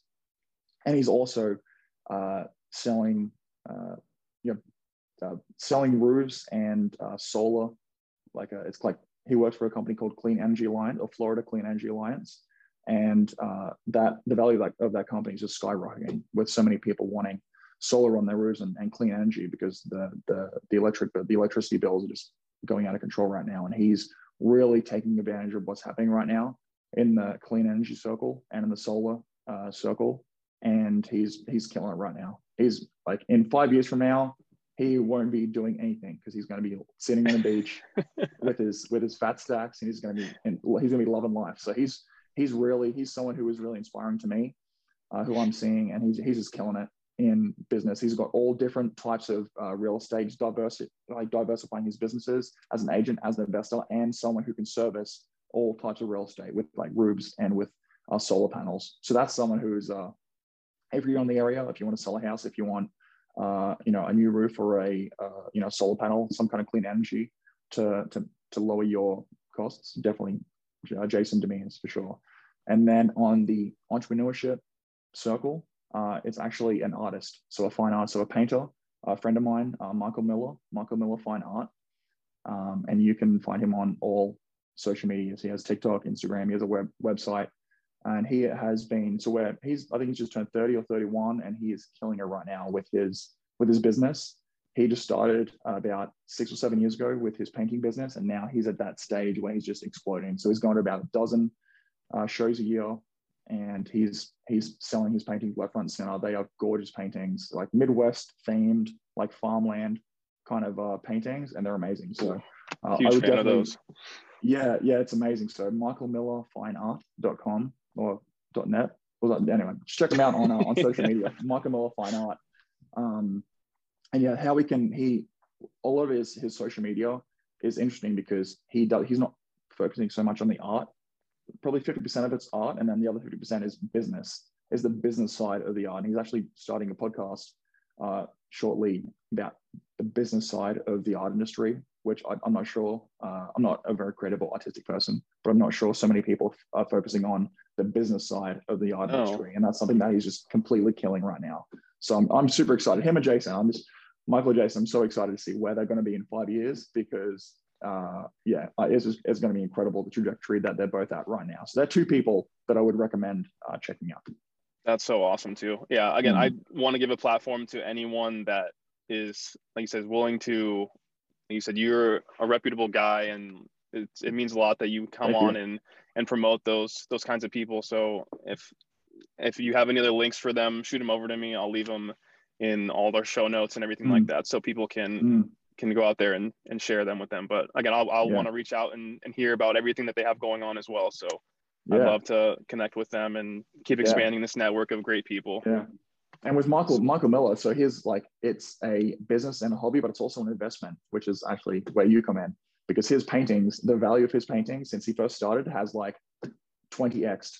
and he's also uh, selling, uh, you know, uh, selling roofs and uh, solar. Like a, it's like he works for a company called Clean Energy Alliance or Florida Clean Energy Alliance. And uh, that the value of that, of that company is just skyrocketing with so many people wanting solar on their roofs and, and clean energy because the, the the electric the electricity bills are just going out of control right now. And he's really taking advantage of what's happening right now in the clean energy circle and in the solar uh, circle. And he's he's killing it right now he's like in five years from now he won't be doing anything because he's going to be sitting on the beach with his with his fat stacks and he's going to be and he's going to be loving life so he's he's really he's someone who is really inspiring to me, uh, who I'm seeing, and he's he's just killing it in business. He's got all different types of uh, real estate, diverse, like diversifying his businesses as an agent, as an investor, and someone who can service all types of real estate with like roofs and with uh, solar panels. So that's someone who's uh, if you're in the area, if you want to sell a house, if you want uh, you know a new roof or a uh, you know solar panel, some kind of clean energy to to to lower your costs, definitely Jason Demers for sure. And then on the entrepreneurship circle, uh, it's actually an artist, so a fine art, so a painter, a friend of mine, uh, Michael Miller, Michael Miller Fine Art, um, and you can find him on all social medias. He has TikTok, Instagram, he has a web website, and he has been so where he's I think he's just turned 30 or 31, and he is killing it right now with his with his business he just started about six or seven years ago with his painting business, and now he's at that stage where he's just exploding. So he's gone to about a dozen uh, shows a year, and he's he's selling his paintings left, front, and center. They are gorgeous paintings, like Midwest themed, like farmland kind of uh, paintings, and they're amazing. So uh, Huge I would fan of those. Yeah, yeah, it's amazing. So Michael Miller fine Art.com or .net. Well, anyway, just check him out on uh, on social media. Michael Miller Fine Art. Um, and yeah, how we can he all of his his social media is interesting because he does he's not focusing so much on the art. Probably 50% of it's art, and then the other 50% is business, is the business side of the art. And he's actually starting a podcast uh, shortly about the business side of the art industry, which I, am not sure. Uh, I'm not a very credible artistic person, but I'm not sure so many people are focusing on the business side of the art oh. industry, and that's something that he's just completely killing right now. So I'm, I'm super excited. Him and Jason, I'm just Michael and Jason, I'm so excited to see where they're going to be in five years because, uh, yeah, it's, just, it's going to be incredible the trajectory that they're both at right now. So they're two people that I would recommend uh, checking out. That's so awesome too. Yeah. Again, mm-hmm. I want to give a platform to anyone that is, like you said, willing to. You said you're a reputable guy, and it, it means a lot that you come Thank on you. and and promote those those kinds of people. So if if you have any other links for them, shoot them over to me. I'll leave them in all their show notes and everything mm. like that so people can mm. can go out there and, and share them with them but again i'll, I'll yeah. want to reach out and, and hear about everything that they have going on as well so yeah. i'd love to connect with them and keep expanding yeah. this network of great people yeah and with michael michael miller so he's like it's a business and a hobby but it's also an investment which is actually where you come in. Because his paintings the value of his paintings since he first started has like 20x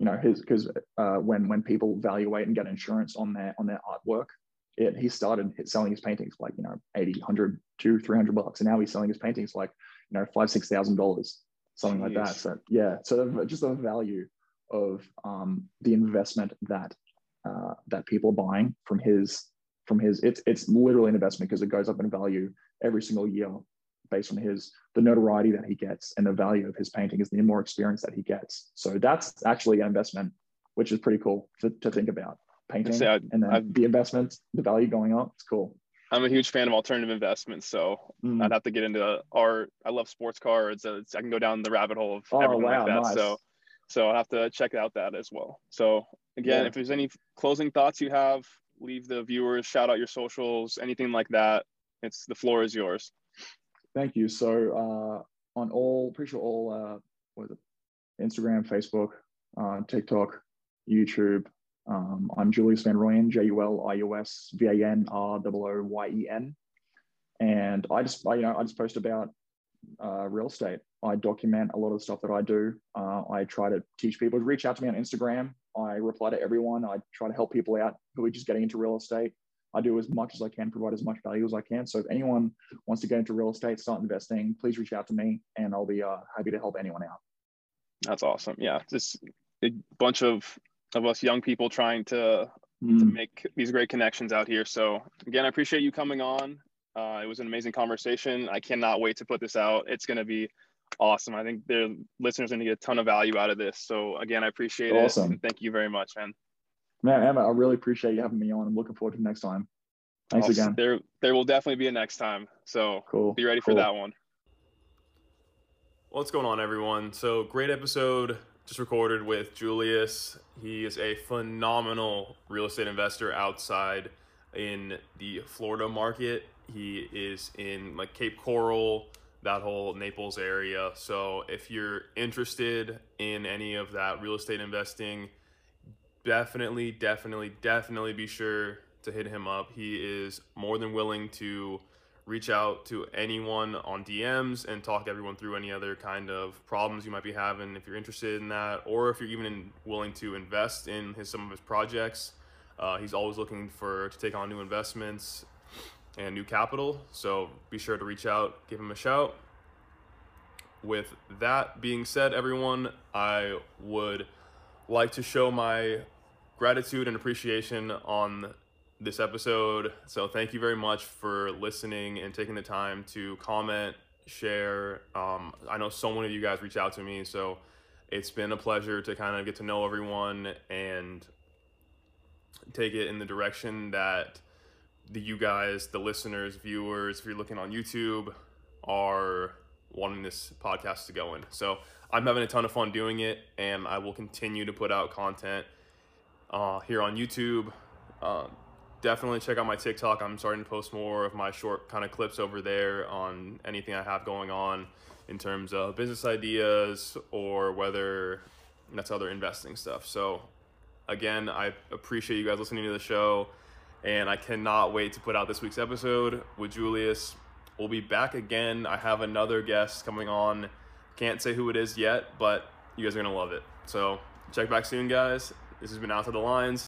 you know his because uh, when when people valuate and get insurance on their on their artwork it, he started selling his paintings like you know 80 100 2 300 bucks. And now he's selling his paintings like you know five six thousand dollars something Jeez. like that. So yeah so just the value of um, the investment that uh, that people are buying from his from his it's it's literally an investment because it goes up in value every single year based on his the notoriety that he gets and the value of his painting is the more experience that he gets. So that's actually an investment, which is pretty cool to, to think about painting I, and then I've, the investments the value going up. It's cool. I'm a huge fan of alternative investments, so mm. I'd have to get into art. I love sports cars. I can go down the rabbit hole of oh, everything wow, like that. Nice. So, so I have to check out that as well. So again, yeah. if there's any closing thoughts you have, leave the viewers, shout out your socials, anything like that. It's the floor is yours. Thank you. So uh, on all, pretty sure all, uh, what is it? Instagram, Facebook, uh, TikTok, YouTube. Um, I'm Julius Van Rooyen, J U L I U S V A N R O O Y E N, and I just, I, you know, I just post about uh, real estate. I document a lot of the stuff that I do. Uh, I try to teach people. to Reach out to me on Instagram. I reply to everyone. I try to help people out who are just getting into real estate. I do as much as I can, provide as much value as I can. So if anyone wants to get into real estate, start investing, please reach out to me, and I'll be uh, happy to help anyone out. That's awesome. Yeah, just a bunch of of us young people trying to mm. to make these great connections out here. So again, I appreciate you coming on. Uh, it was an amazing conversation. I cannot wait to put this out. It's going to be awesome. I think the listeners are going to get a ton of value out of this. So again, I appreciate it. awesome. it. thank you very much, man. Man, Emma, I really appreciate you having me on. I'm looking forward to the next time. Thanks again. There, there will definitely be a next time. So cool. be ready cool. for that one. What's going on, everyone? So great episode just recorded with Julius. He is a phenomenal real estate investor outside in the Florida market. He is in like Cape Coral, that whole Naples area. So if you're interested in any of that real estate investing, definitely, definitely, definitely be sure to hit him up. He is more than willing to reach out to anyone on DMs and talk everyone through any other kind of problems you might be having if you're interested in that, or if you're even in, willing to invest in his some of his projects. Uh, he's always looking for to take on new investments and new capital. So be sure to reach out, give him a shout. With that being said, everyone, I would like to show my gratitude and appreciation on this episode. So thank you very much for listening and taking the time to comment, share. Um, I know so many of you guys reach out to me, so it's been a pleasure to kind of get to know everyone and take it in the direction that the you guys, the listeners, viewers, if you're looking on YouTube, are wanting this podcast to go in. So I'm having a ton of fun doing it, and I will continue to put out content uh, here on YouTube. Uh, definitely check out my TikTok. I'm starting to post more of my short kind of clips over there on anything I have going on in terms of business ideas or whether that's other investing stuff. So, again, I appreciate you guys listening to the show, and I cannot wait to put out this week's episode with Julius. We'll be back again. I have another guest coming on. Can't say who it is yet, but you guys are going to love it. So, check back soon, guys. This has been Out to the Lines.